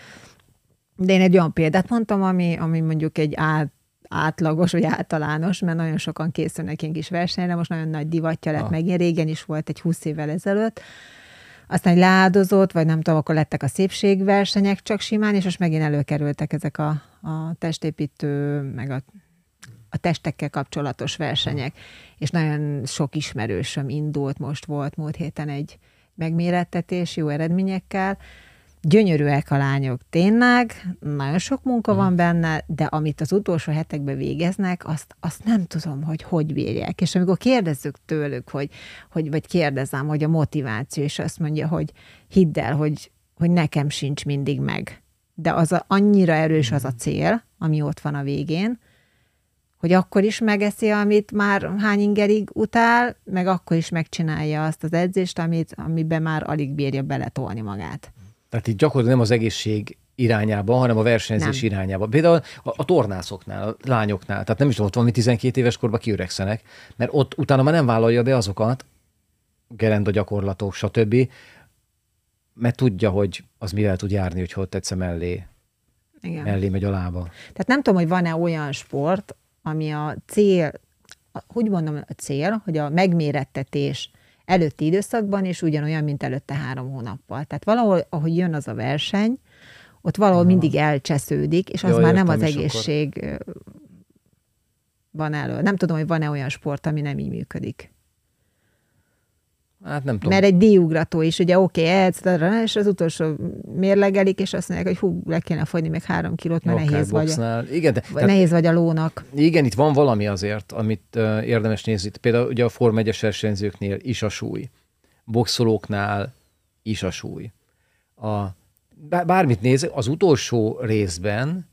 De én egy olyan példát mondtam, ami, ami mondjuk egy át, átlagos, vagy általános, mert nagyon sokan készülnek ilyen kis versenyre, most nagyon nagy divatja lett, ah. meg ilyen régen is volt egy 20 évvel ezelőtt, aztán egy ládozott, vagy nem tudom, akkor lettek a szépségversenyek csak simán, és most megint előkerültek ezek a, a testépítő, meg a, a testekkel kapcsolatos versenyek, és nagyon sok ismerősöm indult, most volt múlt héten egy megmérettetés jó eredményekkel, gyönyörűek a lányok, tényleg, nagyon sok munka van mm. benne, de amit az utolsó hetekben végeznek, azt, azt nem tudom, hogy hogy bírják. És amikor kérdezzük tőlük, hogy, hogy vagy kérdezem, hogy a motiváció, és azt mondja, hogy hidd el, hogy, hogy nekem sincs mindig meg. De az a, annyira erős az a mm. cél, ami ott van a végén, hogy akkor is megeszi, amit már hány ingerig utál, meg akkor is megcsinálja azt az edzést, amit, amiben már alig bírja beletolni magát. Tehát itt gyakorlatilag nem az egészség irányába, hanem a versenyzés nem. irányába. Például a, a tornászoknál, a lányoknál, tehát nem is tudom, ott van, 12 éves korban kiüregszenek, mert ott utána már nem vállalja be azokat, gerenda gyakorlatok, stb., mert tudja, hogy az mivel tud járni, hogy ott egyszer mellé, Igen. mellé megy a lába. Tehát nem tudom, hogy van-e olyan sport, ami a cél, hogy mondom a cél, hogy a megmérettetés előtti időszakban, és ugyanolyan, mint előtte három hónappal. Tehát valahol, ahogy jön az a verseny, ott valahol Aha. mindig elcsesződik, és az Jó, már nem az egészség akkor... van elő. Nem tudom, hogy van-e olyan sport, ami nem így működik. Hát nem tudom. Mert egy díjugrató is, ugye oké, okay, és az utolsó mérlegelik, és azt mondják, hogy hú, le kéne fogyni még három kilót, mert okay, nehéz vagy, a, igen, de, vagy nehéz vagy a lónak. Igen, itt van valami azért, amit uh, érdemes nézni. Például ugye a Form 1 versenyzőknél is a súly. Boxolóknál is a súly. A, bármit néz, az utolsó részben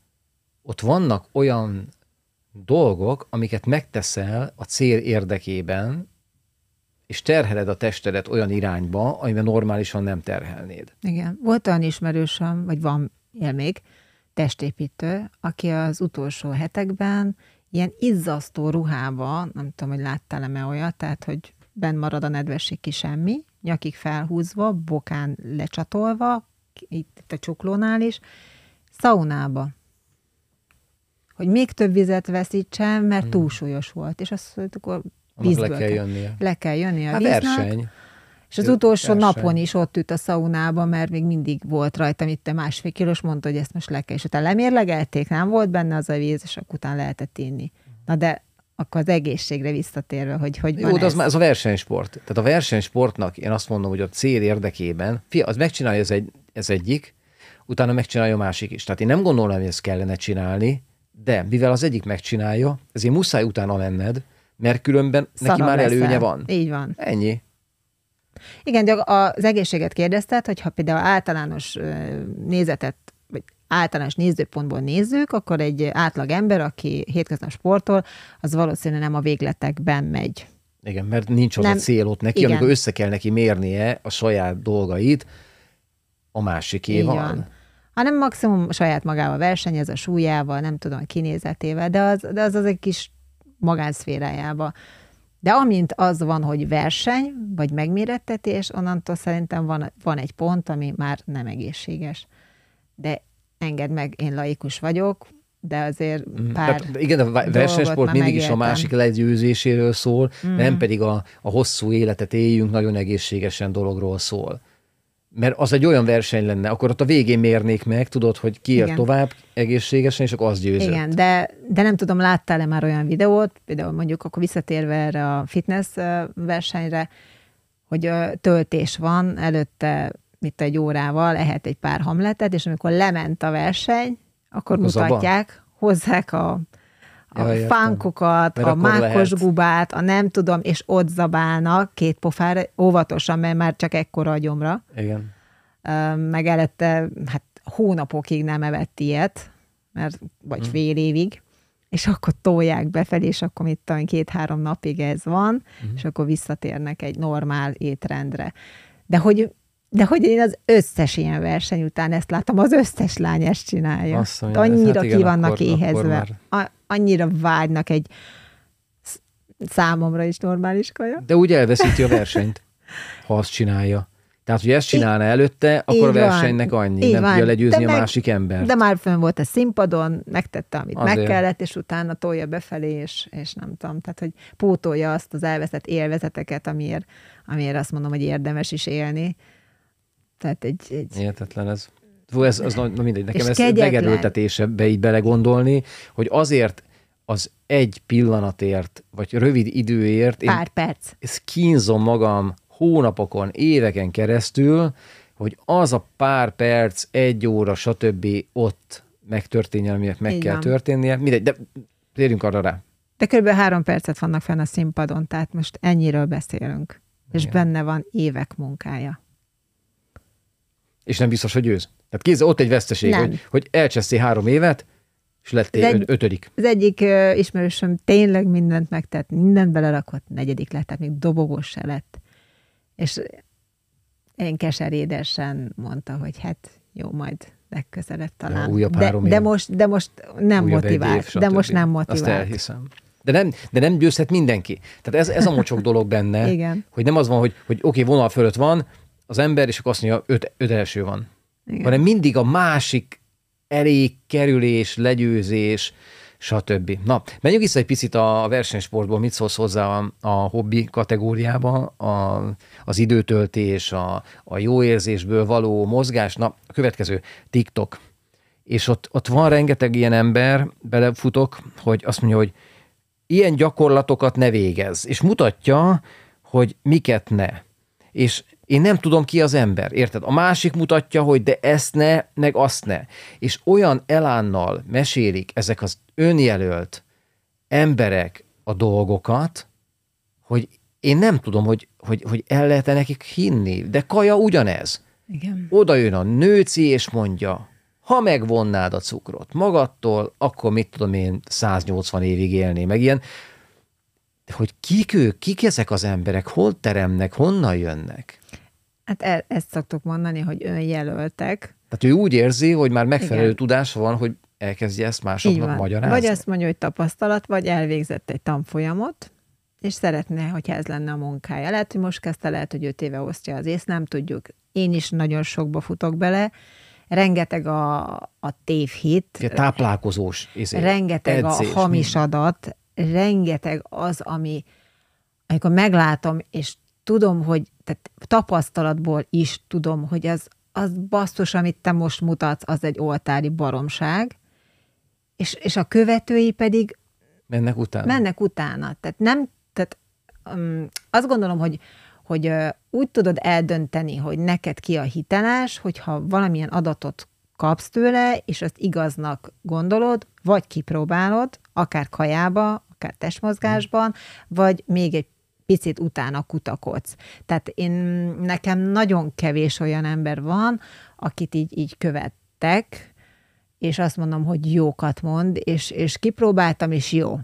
ott vannak olyan dolgok, amiket megteszel a cél érdekében, és terheled a testedet olyan irányba, amiben normálisan nem terhelnéd. Igen. Volt olyan ismerősöm, vagy van él még, testépítő, aki az utolsó hetekben ilyen izzasztó ruhába, nem tudom, hogy láttál-e olyat, tehát, hogy benn marad a nedvesség ki semmi, nyakig felhúzva, bokán lecsatolva, itt a csuklónál is, szaunába. Hogy még több vizet veszítsen, mert hmm. túlsúlyos volt. És azt akkor vízből le kell jönnie. Le kell jönnie a hát víznek. verseny. És az utolsó verseny. napon is ott ült a szaunába, mert még mindig volt rajta, itt te másfél kilós, mondta, hogy ezt most le kell. És utána lemérlegelték, nem volt benne az a víz, és akkor utána lehetett inni. Na de akkor az egészségre visszatérve, hogy hogy Jó, de az, ez? ez a versenysport. Tehát a versenysportnak én azt mondom, hogy a cél érdekében, fia, az megcsinálja ez, egy, ez egyik, utána megcsinálja a másik is. Tehát én nem gondolom, hogy ezt kellene csinálni, de mivel az egyik megcsinálja, ezért muszáj utána menned, mert különben Szalad neki már leszel. előnye van. Így van. Ennyi. Igen, de az egészséget kérdezted, hogyha például általános nézetet, vagy általános nézőpontból nézzük, akkor egy átlag ember, aki hétköznap sportol, az valószínűleg nem a végletekben megy. Igen, mert nincs az nem, a cél ott neki, igen. amikor össze kell neki mérnie a saját dolgait, a másiké van. van. Hanem maximum saját magával versenyez, a súlyával, nem tudom, a kinézetével, de az, de az az egy kis magánszférájába. De amint az van, hogy verseny, vagy megmérettetés, onnantól szerintem van, van egy pont, ami már nem egészséges. De engedd meg, én laikus vagyok, de azért mm, pár Tehát Igen, a versenysport mindig megéltem. is a másik legyőzéséről szól, mm. nem pedig a, a hosszú életet éljünk, nagyon egészségesen dologról szól. Mert az egy olyan verseny lenne, akkor ott a végén mérnék meg, tudod, hogy ki ér tovább egészségesen, és akkor az győzött. Igen, de, de nem tudom, láttál-e már olyan videót, például mondjuk akkor visszatérve erre a fitness versenyre, hogy töltés van, előtte mit egy órával lehet egy pár hamletet, és amikor lement a verseny, akkor akkor mutatják, abba? hozzák a, a ja, fánkokat, a mákos lehet. gubát, a nem tudom, és ott zabálnak két pofára, óvatosan, mert már csak ekkora a gyomra. Igen. Meg előtte, hát hónapokig nem evett ilyet, mert, vagy hmm. fél évig, és akkor tolják befelé, és akkor mit tudom, két-három napig ez van, hmm. és akkor visszatérnek egy normál étrendre. De hogy de hogy én az összes ilyen verseny után ezt látom, az összes lány ezt csinálja. Mondja, annyira hát igen, ki vannak akkor, éhezve, akkor már... annyira vágynak egy számomra is normális kaja. De úgy elveszíti a versenyt, ha azt csinálja. Tehát, hogy ezt csinálna előtte, akkor a versenynek annyi, nem van. tudja legyőzni de a másik ember. De már fönn volt a színpadon, megtette, amit Azért. meg kellett, és utána tolja befelé, és, és nem tudom, tehát, hogy pótolja azt az elveszett élvezeteket, amiért, amiért azt mondom, hogy érdemes is élni. Tehát egy... egy... Értetlen ez. Fú, ez az, na mindegy, nekem ez megerőltetésebe így belegondolni, hogy azért az egy pillanatért, vagy rövid időért... Pár én perc. Ezt kínzom magam hónapokon, éveken keresztül, hogy az a pár perc, egy óra, stb. ott megtörténjen, aminek meg Így kell van. történnie. Mindegy, de térjünk arra rá. De kb. három percet vannak fenn a színpadon, tehát most ennyiről beszélünk. Igen. És benne van évek munkája és nem biztos, hogy győz. Tehát kézzel ott egy veszteség, hogy, hogy elcseszti három évet, és lettél egy, ötödik. Az egyik uh, ismerősöm tényleg mindent megtett, mindent belerakott, negyedik lett, tehát még dobogós se lett. És én keserédesen mondta, hogy hát jó, majd legközelebb talán. Ja, újabb de, de, most, de most nem újabb motivált. Év, de most nem motivált. Azt elhiszem. De nem, de nem győzhet mindenki. Tehát ez, ez a mocsok dolog benne, Igen. hogy nem az van, hogy, hogy oké, okay, vonal fölött van, az ember, és akkor azt mondja, öt, öt első van. Igen. Hanem mindig a másik elég kerülés, legyőzés, stb. Na, menjünk vissza egy picit a versenysportból, mit szólsz hozzá a, a hobbi kategóriába, a, az időtöltés, a, a jó érzésből való mozgás. Na, a következő, TikTok. És ott, ott van rengeteg ilyen ember, belefutok, hogy azt mondja, hogy ilyen gyakorlatokat ne végez, és mutatja, hogy miket ne. És én nem tudom ki az ember, érted? A másik mutatja, hogy de ezt ne, meg azt ne. És olyan elánnal mesélik ezek az önjelölt emberek a dolgokat, hogy én nem tudom, hogy, hogy, hogy el lehet -e nekik hinni. De Kaja ugyanez. Igen. Oda jön a nőci, és mondja, ha megvonnád a cukrot magadtól, akkor mit tudom én 180 évig élni, meg ilyen, hogy kik ők, kik ezek az emberek, hol teremnek, honnan jönnek? Hát e- ezt szoktuk mondani, hogy önjelöltek. Tehát ő úgy érzi, hogy már megfelelő Igen. tudása van, hogy elkezdje ezt másoknak magyarázni. Vagy azt mondja, hogy tapasztalat, vagy elvégzett egy tanfolyamot, és szeretne, hogyha ez lenne a munkája. Lehet, hogy most kezdte, lehet, hogy öt éve osztja az ész, nem tudjuk. Én is nagyon sokba futok bele, rengeteg a, a tévhit. Táplálkozós. Izé, rengeteg edzés, a hamis minden. adat, rengeteg az, ami amikor meglátom, és tudom, hogy tehát tapasztalatból is tudom, hogy az, az basszus, amit te most mutatsz, az egy oltári baromság, és, és a követői pedig mennek utána. Mennek utána. Tehát nem, tehát um, azt gondolom, hogy hogy uh, úgy tudod eldönteni, hogy neked ki a hiteles, hogyha valamilyen adatot kapsz tőle, és azt igaznak gondolod, vagy kipróbálod, akár kajába, akár testmozgásban, vagy még egy picit utána kutakodsz. Tehát én, nekem nagyon kevés olyan ember van, akit így, így követtek, és azt mondom, hogy jókat mond, és, és kipróbáltam, és jó.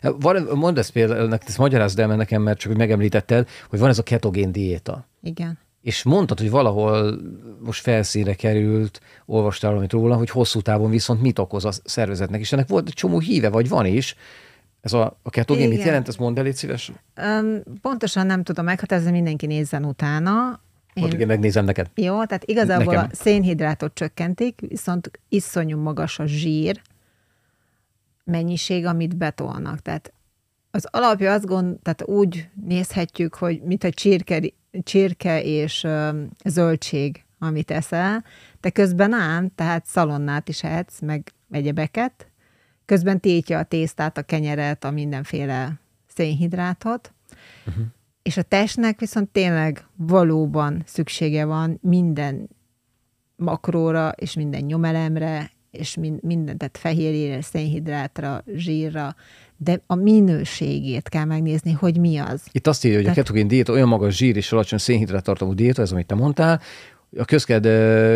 Van, mondd ezt például, ezt magyarázd el nekem, mert csak hogy megemlítetted, hogy van ez a ketogén diéta. Igen. És mondtad, hogy valahol most felszínre került, olvastál valamit róla, hogy hosszú távon viszont mit okoz a szervezetnek, és ennek volt egy csomó híve, vagy van is, ez a, a ketogén mit jelent? Ez mondd el, légy szíves. Um, pontosan nem tudom meghatározni, mindenki nézzen utána. Én... igen, megnézem neked. Jó, tehát igazából Nekem. a szénhidrátot csökkentik, viszont iszonyú magas a zsír mennyiség, amit betolnak. Tehát az alapja azt gond, tehát úgy nézhetjük, hogy mit a csirke csirke és zöldség, amit eszel, de közben ám, tehát szalonnát is ehetsz, meg egyebeket, közben tétja a tésztát, a kenyeret, a mindenféle szénhidrátot, uh-huh. és a testnek viszont tényleg valóban szüksége van minden makróra, és minden nyomelemre, és minden, tehát fehérjére, szénhidrátra, zsírra, de a minőségét kell megnézni, hogy mi az. Itt azt írja, hogy Tehát... a ketogén diéta olyan magas zsír és alacsony szénhidrát tartalmú diéta, ez amit te mondtál, a közked,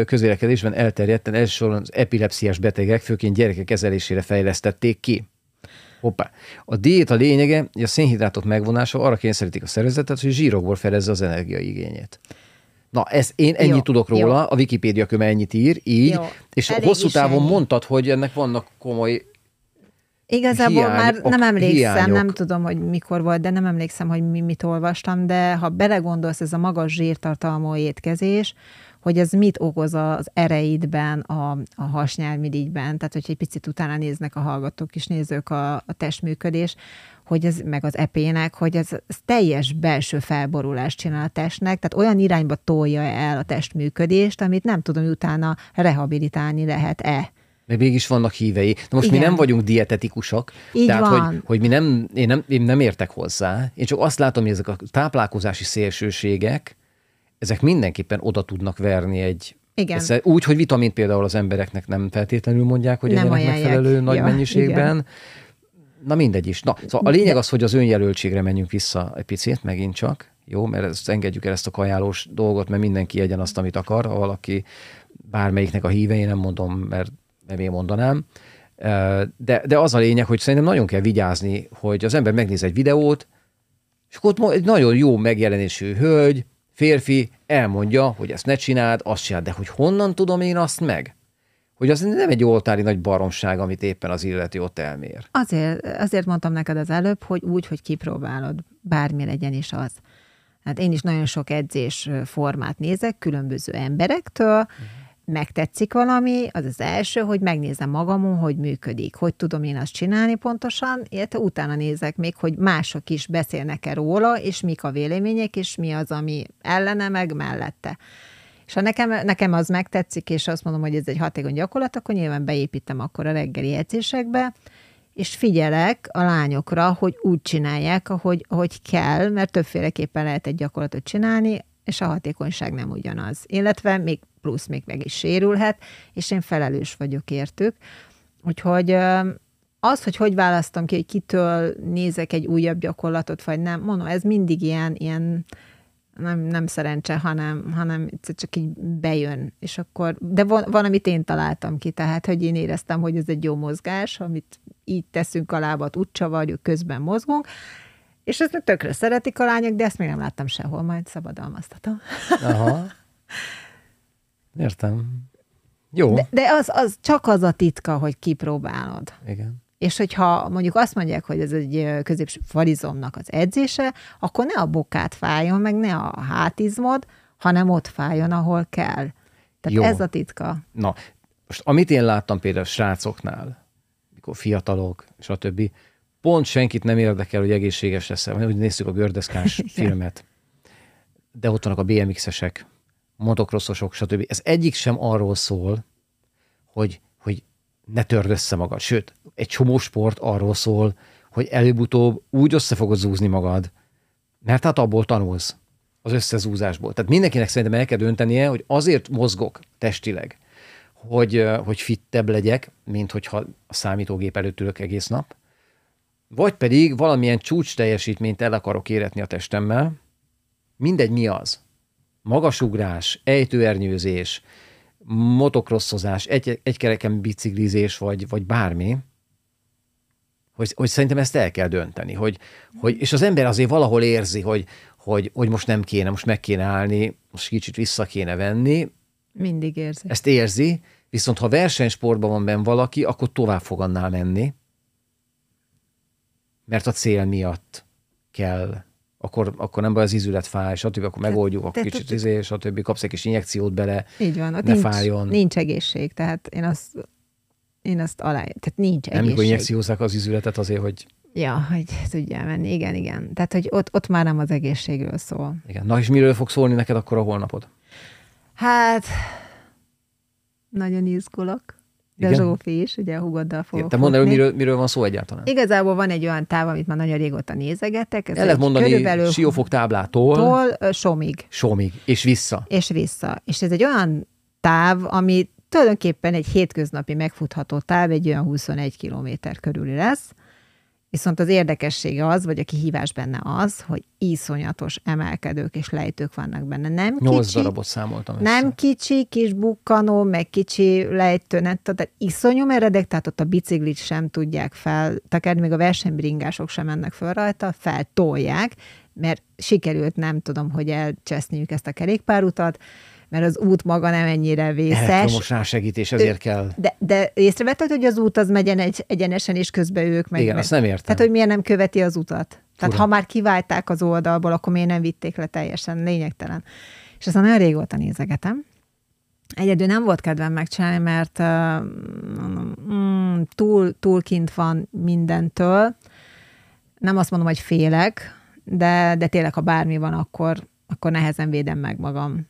közélekedésben elterjedten elsősorban az epilepsziás betegek, főként gyerekek kezelésére fejlesztették ki. Hoppá. A diéta lényege, hogy a szénhidrátok megvonása arra kényszerítik a szervezetet, hogy zsírokból fedezze az energiaigényét. Na, ez én ennyit jó, tudok róla, jó. a Wikipédia köme ennyit ír, így, jó, és hosszú távon ennyi. mondtad, hogy ennek vannak komoly Igazából hiány, már nem emlékszem, hiányok. nem tudom, hogy mikor volt, de nem emlékszem, hogy mi mit olvastam, de ha belegondolsz, ez a magas zsírtartalmú étkezés, hogy ez mit okoz az ereidben, a, a hasnyálmirigyben, tehát hogy egy picit utána néznek a hallgatók és nézők a, a testműködés, hogy ez, meg az epének, hogy ez, ez teljes belső felborulást csinál a testnek, tehát olyan irányba tolja el a testműködést, amit nem tudom, hogy utána rehabilitálni lehet-e. Meg mégis vannak hívei. Na most Igen. mi nem vagyunk dietetikusok, Így tehát van. Hogy, hogy mi nem én, nem, én nem értek hozzá. Én csak azt látom, hogy ezek a táplálkozási szélsőségek, ezek mindenképpen oda tudnak verni egy igen. Ez úgy, hogy vitamint például az embereknek nem feltétlenül mondják, hogy nem megfelelő nagy ja, mennyiségben. Igen. Na mindegy is. Na, szóval a lényeg az, hogy az önjelöltségre menjünk vissza egy picit, megint csak. Jó, mert ezt engedjük el ezt a kajálós dolgot, mert mindenki egyen azt, amit akar. Ha valaki bármelyiknek a híve, nem mondom, mert nem én mondanám. De, de az a lényeg, hogy szerintem nagyon kell vigyázni, hogy az ember megnéz egy videót, és akkor ott egy nagyon jó megjelenésű hölgy, férfi elmondja, hogy ezt ne csináld, azt csináld, de hogy honnan tudom én azt meg? Hogy az nem egy oltári nagy baromság, amit éppen az illető ott elmér. Azért, azért mondtam neked az előbb, hogy úgy, hogy kipróbálod, bármi legyen is az. Hát én is nagyon sok edzés formát nézek különböző emberektől, uh-huh megtetszik valami, az az első, hogy megnézem magamon, hogy működik, hogy tudom én azt csinálni pontosan, illetve utána nézek még, hogy mások is beszélnek-e róla, és mik a vélemények, és mi az, ami ellene, meg mellette. És ha nekem, nekem az megtetszik, és azt mondom, hogy ez egy hatékony gyakorlat, akkor nyilván beépítem akkor a reggeli edzésekbe, és figyelek a lányokra, hogy úgy csinálják, ahogy, ahogy kell, mert többféleképpen lehet egy gyakorlatot csinálni, és a hatékonyság nem ugyanaz. Illetve még plusz még meg is sérülhet, és én felelős vagyok értük. Úgyhogy az, hogy hogy választom ki, hogy kitől nézek egy újabb gyakorlatot, vagy nem, mondom, ez mindig ilyen, ilyen nem, nem szerencse, hanem, hanem csak így bejön, és akkor, de van, van, amit én találtam ki, tehát, hogy én éreztem, hogy ez egy jó mozgás, amit így teszünk a lábat, úgy csavarjuk, közben mozgunk, és ezt tökre szeretik a lányok, de ezt még nem láttam sehol, majd szabadalmaztatom. Aha. Értem. Jó. De, de az, az csak az a titka, hogy kipróbálod. Igen. És hogyha mondjuk azt mondják, hogy ez egy középső farizomnak az edzése, akkor ne a bokát fájjon, meg ne a hátizmod, hanem ott fájjon, ahol kell. Tehát Jó. ez a titka. Na, most amit én láttam például a srácoknál, mikor fiatalok, stb., pont senkit nem érdekel, hogy egészséges lesz hogy néztük a gördeszkás filmet, de ott vannak a BMX-esek, motokrosszosok, stb. Ez egyik sem arról szól, hogy, hogy ne törd össze magad. Sőt, egy csomó sport arról szól, hogy előbb-utóbb úgy össze fogod zúzni magad, mert hát abból tanulsz az összezúzásból. Tehát mindenkinek szerintem el kell döntenie, hogy azért mozgok testileg, hogy, hogy fittebb legyek, mint hogyha a számítógép előtt ülök egész nap, vagy pedig valamilyen csúcs teljesítményt el akarok éretni a testemmel, mindegy mi az magasugrás, ejtőernyőzés, motokrosszozás, egy, egy kereken biciklizés, vagy, vagy bármi, hogy, hogy szerintem ezt el kell dönteni, hogy, hogy, és az ember azért valahol érzi, hogy, hogy, hogy most nem kéne, most meg kéne állni, most kicsit vissza kéne venni. Mindig érzi. Ezt érzi, viszont ha versenysportban van benne valaki, akkor tovább fog annál menni, mert a cél miatt kell akkor, akkor nem baj, az izület fáj, stb., akkor megoldjuk, akkor kicsit te, izé, stb., kapsz egy kis injekciót bele, így van, ott ne nincs, fájjon. Nincs egészség, tehát én azt, én azt alá, tehát nincs egészség. Nem, mikor injekciózzák az izületet azért, hogy Ja, hogy tudjál menni, igen, igen. Tehát, hogy ott, ott már nem az egészségről szól. Igen. Na és miről fog szólni neked akkor a holnapod? Hát, nagyon izgulok. De Igen? Zsófi is, ugye a hugoddal fogok Te mondd el, miről, miről van szó egyáltalán. Igazából van egy olyan táv, amit már nagyon régóta nézegetek. Ez El lehet mondani körülbelül siófok táblától. Tól, somig. Somig, és vissza. És vissza. És ez egy olyan táv, ami tulajdonképpen egy hétköznapi megfutható táv, egy olyan 21 kilométer körüli lesz, Viszont az érdekessége az, vagy a kihívás benne az, hogy iszonyatos emelkedők és lejtők vannak benne. Nem Nyolc kicsi, darabot számoltam össze. Nem kicsi, kis bukkanó, meg kicsi lejtő, nem, tehát iszonyú meredek, tehát ott a biciklit sem tudják fel, tehát még a versenybringások sem mennek föl rajta, feltolják, mert sikerült, nem tudom, hogy elcseszniük ezt a kerékpárutat, mert az út maga nem ennyire vészes. Elektromos rásegítés, ezért kell. De, de észrevetted, hogy az út az megy egy, egyenesen, és közben ők meg... Igen, meg. azt nem értem. Tehát, hogy miért nem követi az utat? Tehát, ha már kiválták az oldalból, akkor miért nem vitték le teljesen? Lényegtelen. És aztán nagyon régóta nézegetem. Egyedül nem volt kedvem megcsinálni, mert uh, mm, túl, túl kint van mindentől. Nem azt mondom, hogy félek, de, de tényleg, ha bármi van, akkor, akkor nehezen védem meg magam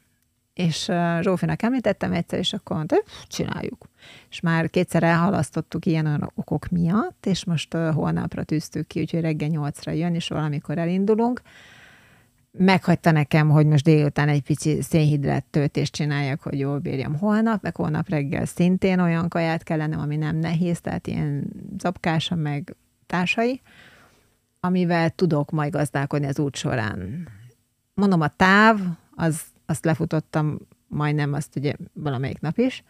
és Zsófinak említettem egyszer, és akkor mondta, csináljuk. És már kétszer elhalasztottuk ilyen okok miatt, és most holnapra tűztük ki, úgyhogy reggel nyolcra jön, és valamikor elindulunk. Meghagyta nekem, hogy most délután egy pici szénhidrát töltést csináljak, hogy jól bírjam holnap, meg holnap reggel szintén olyan kaját kellene, ami nem nehéz, tehát ilyen zapkása, meg társai, amivel tudok majd gazdálkodni az út során. Mondom, a táv az azt lefutottam majdnem azt ugye valamelyik nap is,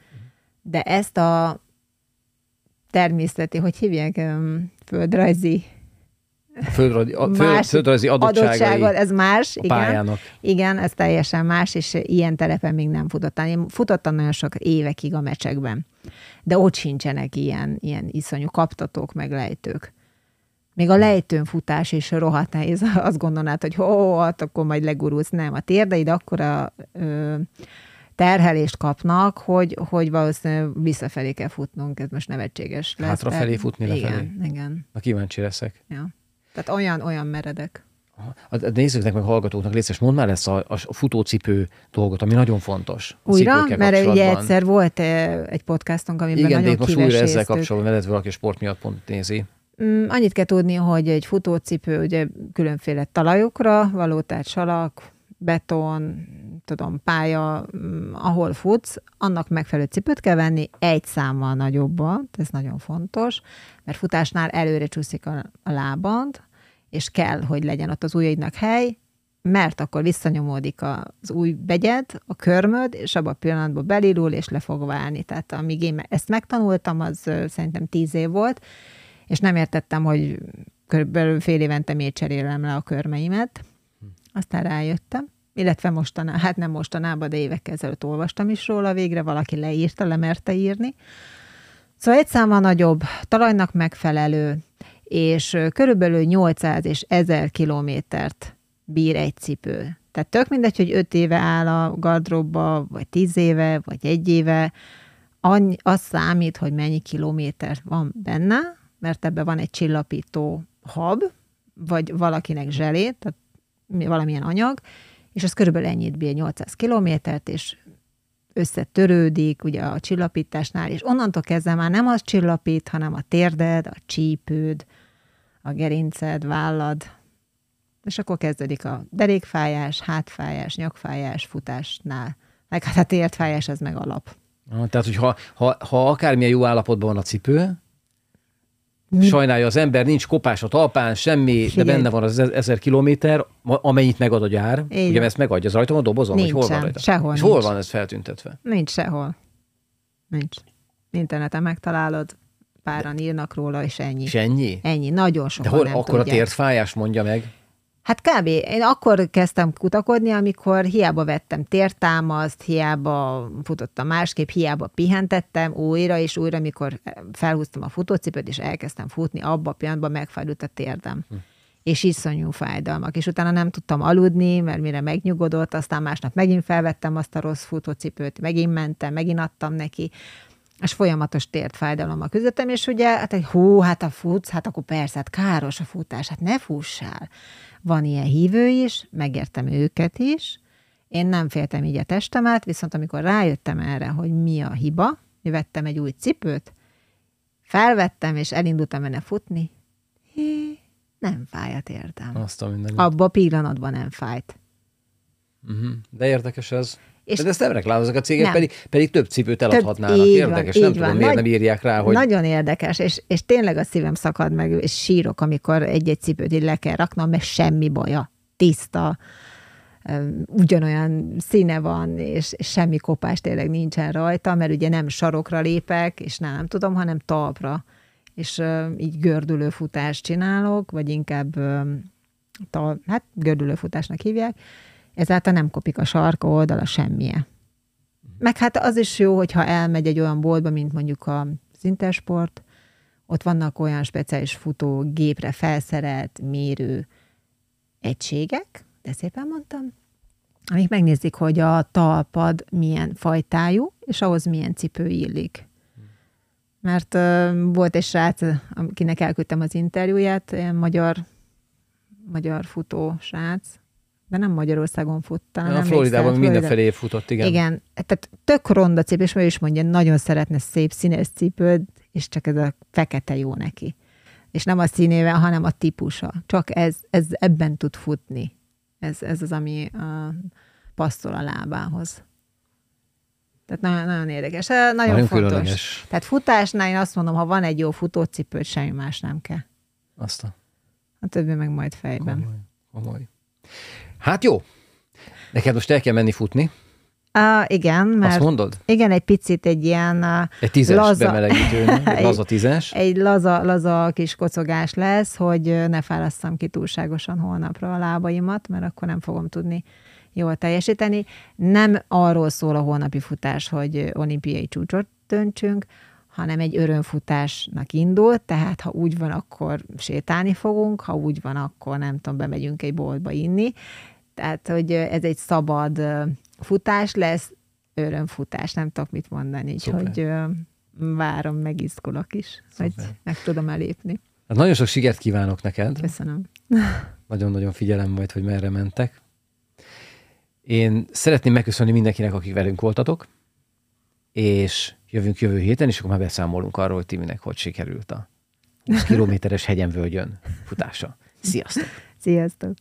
de ezt a természeti, hogy hívják, földrajzi Földrajzi, a, más földrajzi adottságai ez más, igen. Pályának. Igen, ez teljesen más, és ilyen telepen még nem futottam. Én futottam nagyon sok évekig a mecsekben, de ott sincsenek ilyen, ilyen iszonyú kaptatók, meg lejtők. Még a lejtőn futás is rohadt nehéz. Azt gondolnád, hogy ó, hát akkor majd legurulsz. Nem, a térdeid akkora ö, terhelést kapnak, hogy, hogy valószínűleg visszafelé kell futnunk, ez most nevetséges lesz. Hátrafelé futni igen, lefelé? Igen, Na kíváncsi leszek. Ja. Tehát olyan, olyan meredek. A nézőknek, meg hallgatóknak létszes, mondd már ezt a, a futócipő dolgot, ami nagyon fontos. Újra? Mert ugye egyszer volt egy podcastunk, amiben Igen, nagyon de most újra ezzel kapcsolatban, mert valaki sport miatt pont nézi. Mm, annyit kell tudni, hogy egy futócipő ugye különféle talajokra való, tehát salak, beton, tudom, pálya, mm, ahol futsz, annak megfelelő cipőt kell venni, egy számmal nagyobbat, ez nagyon fontos, mert futásnál előre csúszik a, a lábad, és kell, hogy legyen ott az ujjaidnak hely, mert akkor visszanyomódik az új begyed, a körmöd, és abban a pillanatban belilul, és le fog válni. Tehát amíg én ezt megtanultam, az szerintem tíz év volt, és nem értettem, hogy körülbelül fél évente miért cserélem le a körmeimet. Aztán rájöttem, illetve mostanában, hát nem mostanában, de évekkel ezelőtt olvastam is róla, végre valaki leírta, lemerte írni. Szóval egy száma nagyobb, talajnak megfelelő, és körülbelül 800 és 1000 kilométert bír egy cipő. Tehát tök mindegy, hogy 5 éve áll a gardróbba, vagy 10 éve, vagy egy éve, annyi, az számít, hogy mennyi kilométer van benne, mert ebben van egy csillapító hab, vagy valakinek zselé, tehát valamilyen anyag, és az körülbelül ennyit bír 800 kilométert, és összetörődik ugye a csillapításnál, és onnantól kezdve már nem az csillapít, hanem a térded, a csípőd, a gerinced, vállad, és akkor kezdődik a derékfájás, hátfájás, nyakfájás futásnál. Meg hát a térdfájás, ez meg alap. Tehát, hogy ha, ha, ha akármilyen jó állapotban van a cipő? Sajnálja az ember, nincs kopás a talpán, semmi, Figyelj. de benne van az ezer kilométer, amennyit megad a gyár. Így. Ugye ezt megadja az rajtam a dobozon, nincs hogy hol van rajta? Sehol És nincs. hol van ez feltüntetve? Nincs sehol. Nincs. Interneten megtalálod, páran írnak róla, és ennyi. És ennyi? Ennyi, nagyon sokan De hol, nem akkor tudják. a tértfájás mondja meg? Hát kb. Én akkor kezdtem kutakodni, amikor hiába vettem tértámaszt, hiába futottam másképp, hiába pihentettem újra és újra, amikor felhúztam a futócipőt, és elkezdtem futni, abban a pillanatban megfájdult a térdem. Hm. És iszonyú fájdalmak. És utána nem tudtam aludni, mert mire megnyugodott, aztán másnap megint felvettem azt a rossz futócipőt, megint mentem, megint adtam neki. és folyamatos tért fájdalommal küzdöttem, és ugye, hát egy hú, hát a futsz, hát akkor persze, hát káros a futás, hát ne fussál. Van ilyen hívő is, megértem őket is, én nem féltem így a testemet, viszont amikor rájöttem erre, hogy mi a hiba, mi vettem egy új cipőt, felvettem, és elindultam benne futni, hé, nem fáj a térdem. Azt a minden. Abba a pillanatban nem fájt. Uh-huh. De érdekes ez. És de ezt nem reklámoznak a cégek, nem. pedig, pedig több cipőt eladhatnának. Több, érdekes, van, nem tudom, van. miért Nagy, nem írják rá, hogy... Nagyon érdekes, és, és tényleg a szívem szakad meg, és sírok, amikor egy-egy cipőt így le kell raknom, mert semmi baja. Tiszta, ugyanolyan színe van, és, és semmi kopás tényleg nincsen rajta, mert ugye nem sarokra lépek, és nem, nem tudom, hanem talpra. És uh, így gördülő futást csinálok, vagy inkább uh, tal, hát gördülő futásnak hívják, ezáltal nem kopik a sarka oldala semmije. Meg hát az is jó, hogyha elmegy egy olyan boltba, mint mondjuk a Intersport, ott vannak olyan speciális futó gépre felszerelt mérő egységek, de szépen mondtam, amik megnézik, hogy a talpad milyen fajtájú, és ahhoz milyen cipő illik. Mert uh, volt egy srác, akinek elküldtem az interjúját, ilyen magyar, magyar futó srác, de nem Magyarországon fut, talán A Floridában Florida. mindenfelé futott, igen. Igen, tehát tök ronda cipő, és ő is mondja, nagyon szeretne szép színes cipőd, és csak ez a fekete jó neki. És nem a színével, hanem a típusa. Csak ez, ez ebben tud futni. Ez, ez az, ami a, passzol a lábához. Tehát nagyon, nagyon érdekes. Nagyon, nagyon fontos. Különleges. Tehát futásnál én azt mondom, ha van egy jó futócipőt, semmi más nem kell. Azt a... A többi meg majd fejben. Komoly. Komoly. Hát jó. Neked most el kell menni futni. Uh, igen, mert... Azt mondod? Igen, egy picit egy ilyen... Uh, egy tízes laza, bemelegítő, egy laza tízes. egy laza, laza kis kocogás lesz, hogy ne fárasszam ki túlságosan holnapra a lábaimat, mert akkor nem fogom tudni jól teljesíteni. Nem arról szól a holnapi futás, hogy olimpiai csúcsot döntsünk, hanem egy örömfutásnak indul, tehát ha úgy van, akkor sétálni fogunk, ha úgy van, akkor nem tudom, bemegyünk egy boltba inni. Tehát, hogy ez egy szabad futás lesz, örömfutás, nem tudok mit mondani, úgyhogy várom, meg izgulok is, Szuper. hogy meg tudom elépni. Hát nagyon sok sikert kívánok neked. Köszönöm. Nagyon-nagyon figyelem majd, hogy merre mentek. Én szeretném megköszönni mindenkinek, akik velünk voltatok, és jövünk jövő héten, és akkor már beszámolunk arról, hogy Timinek hogy sikerült a 20 kilométeres hegyen-völgyön futása. Sziasztok! Sziasztok!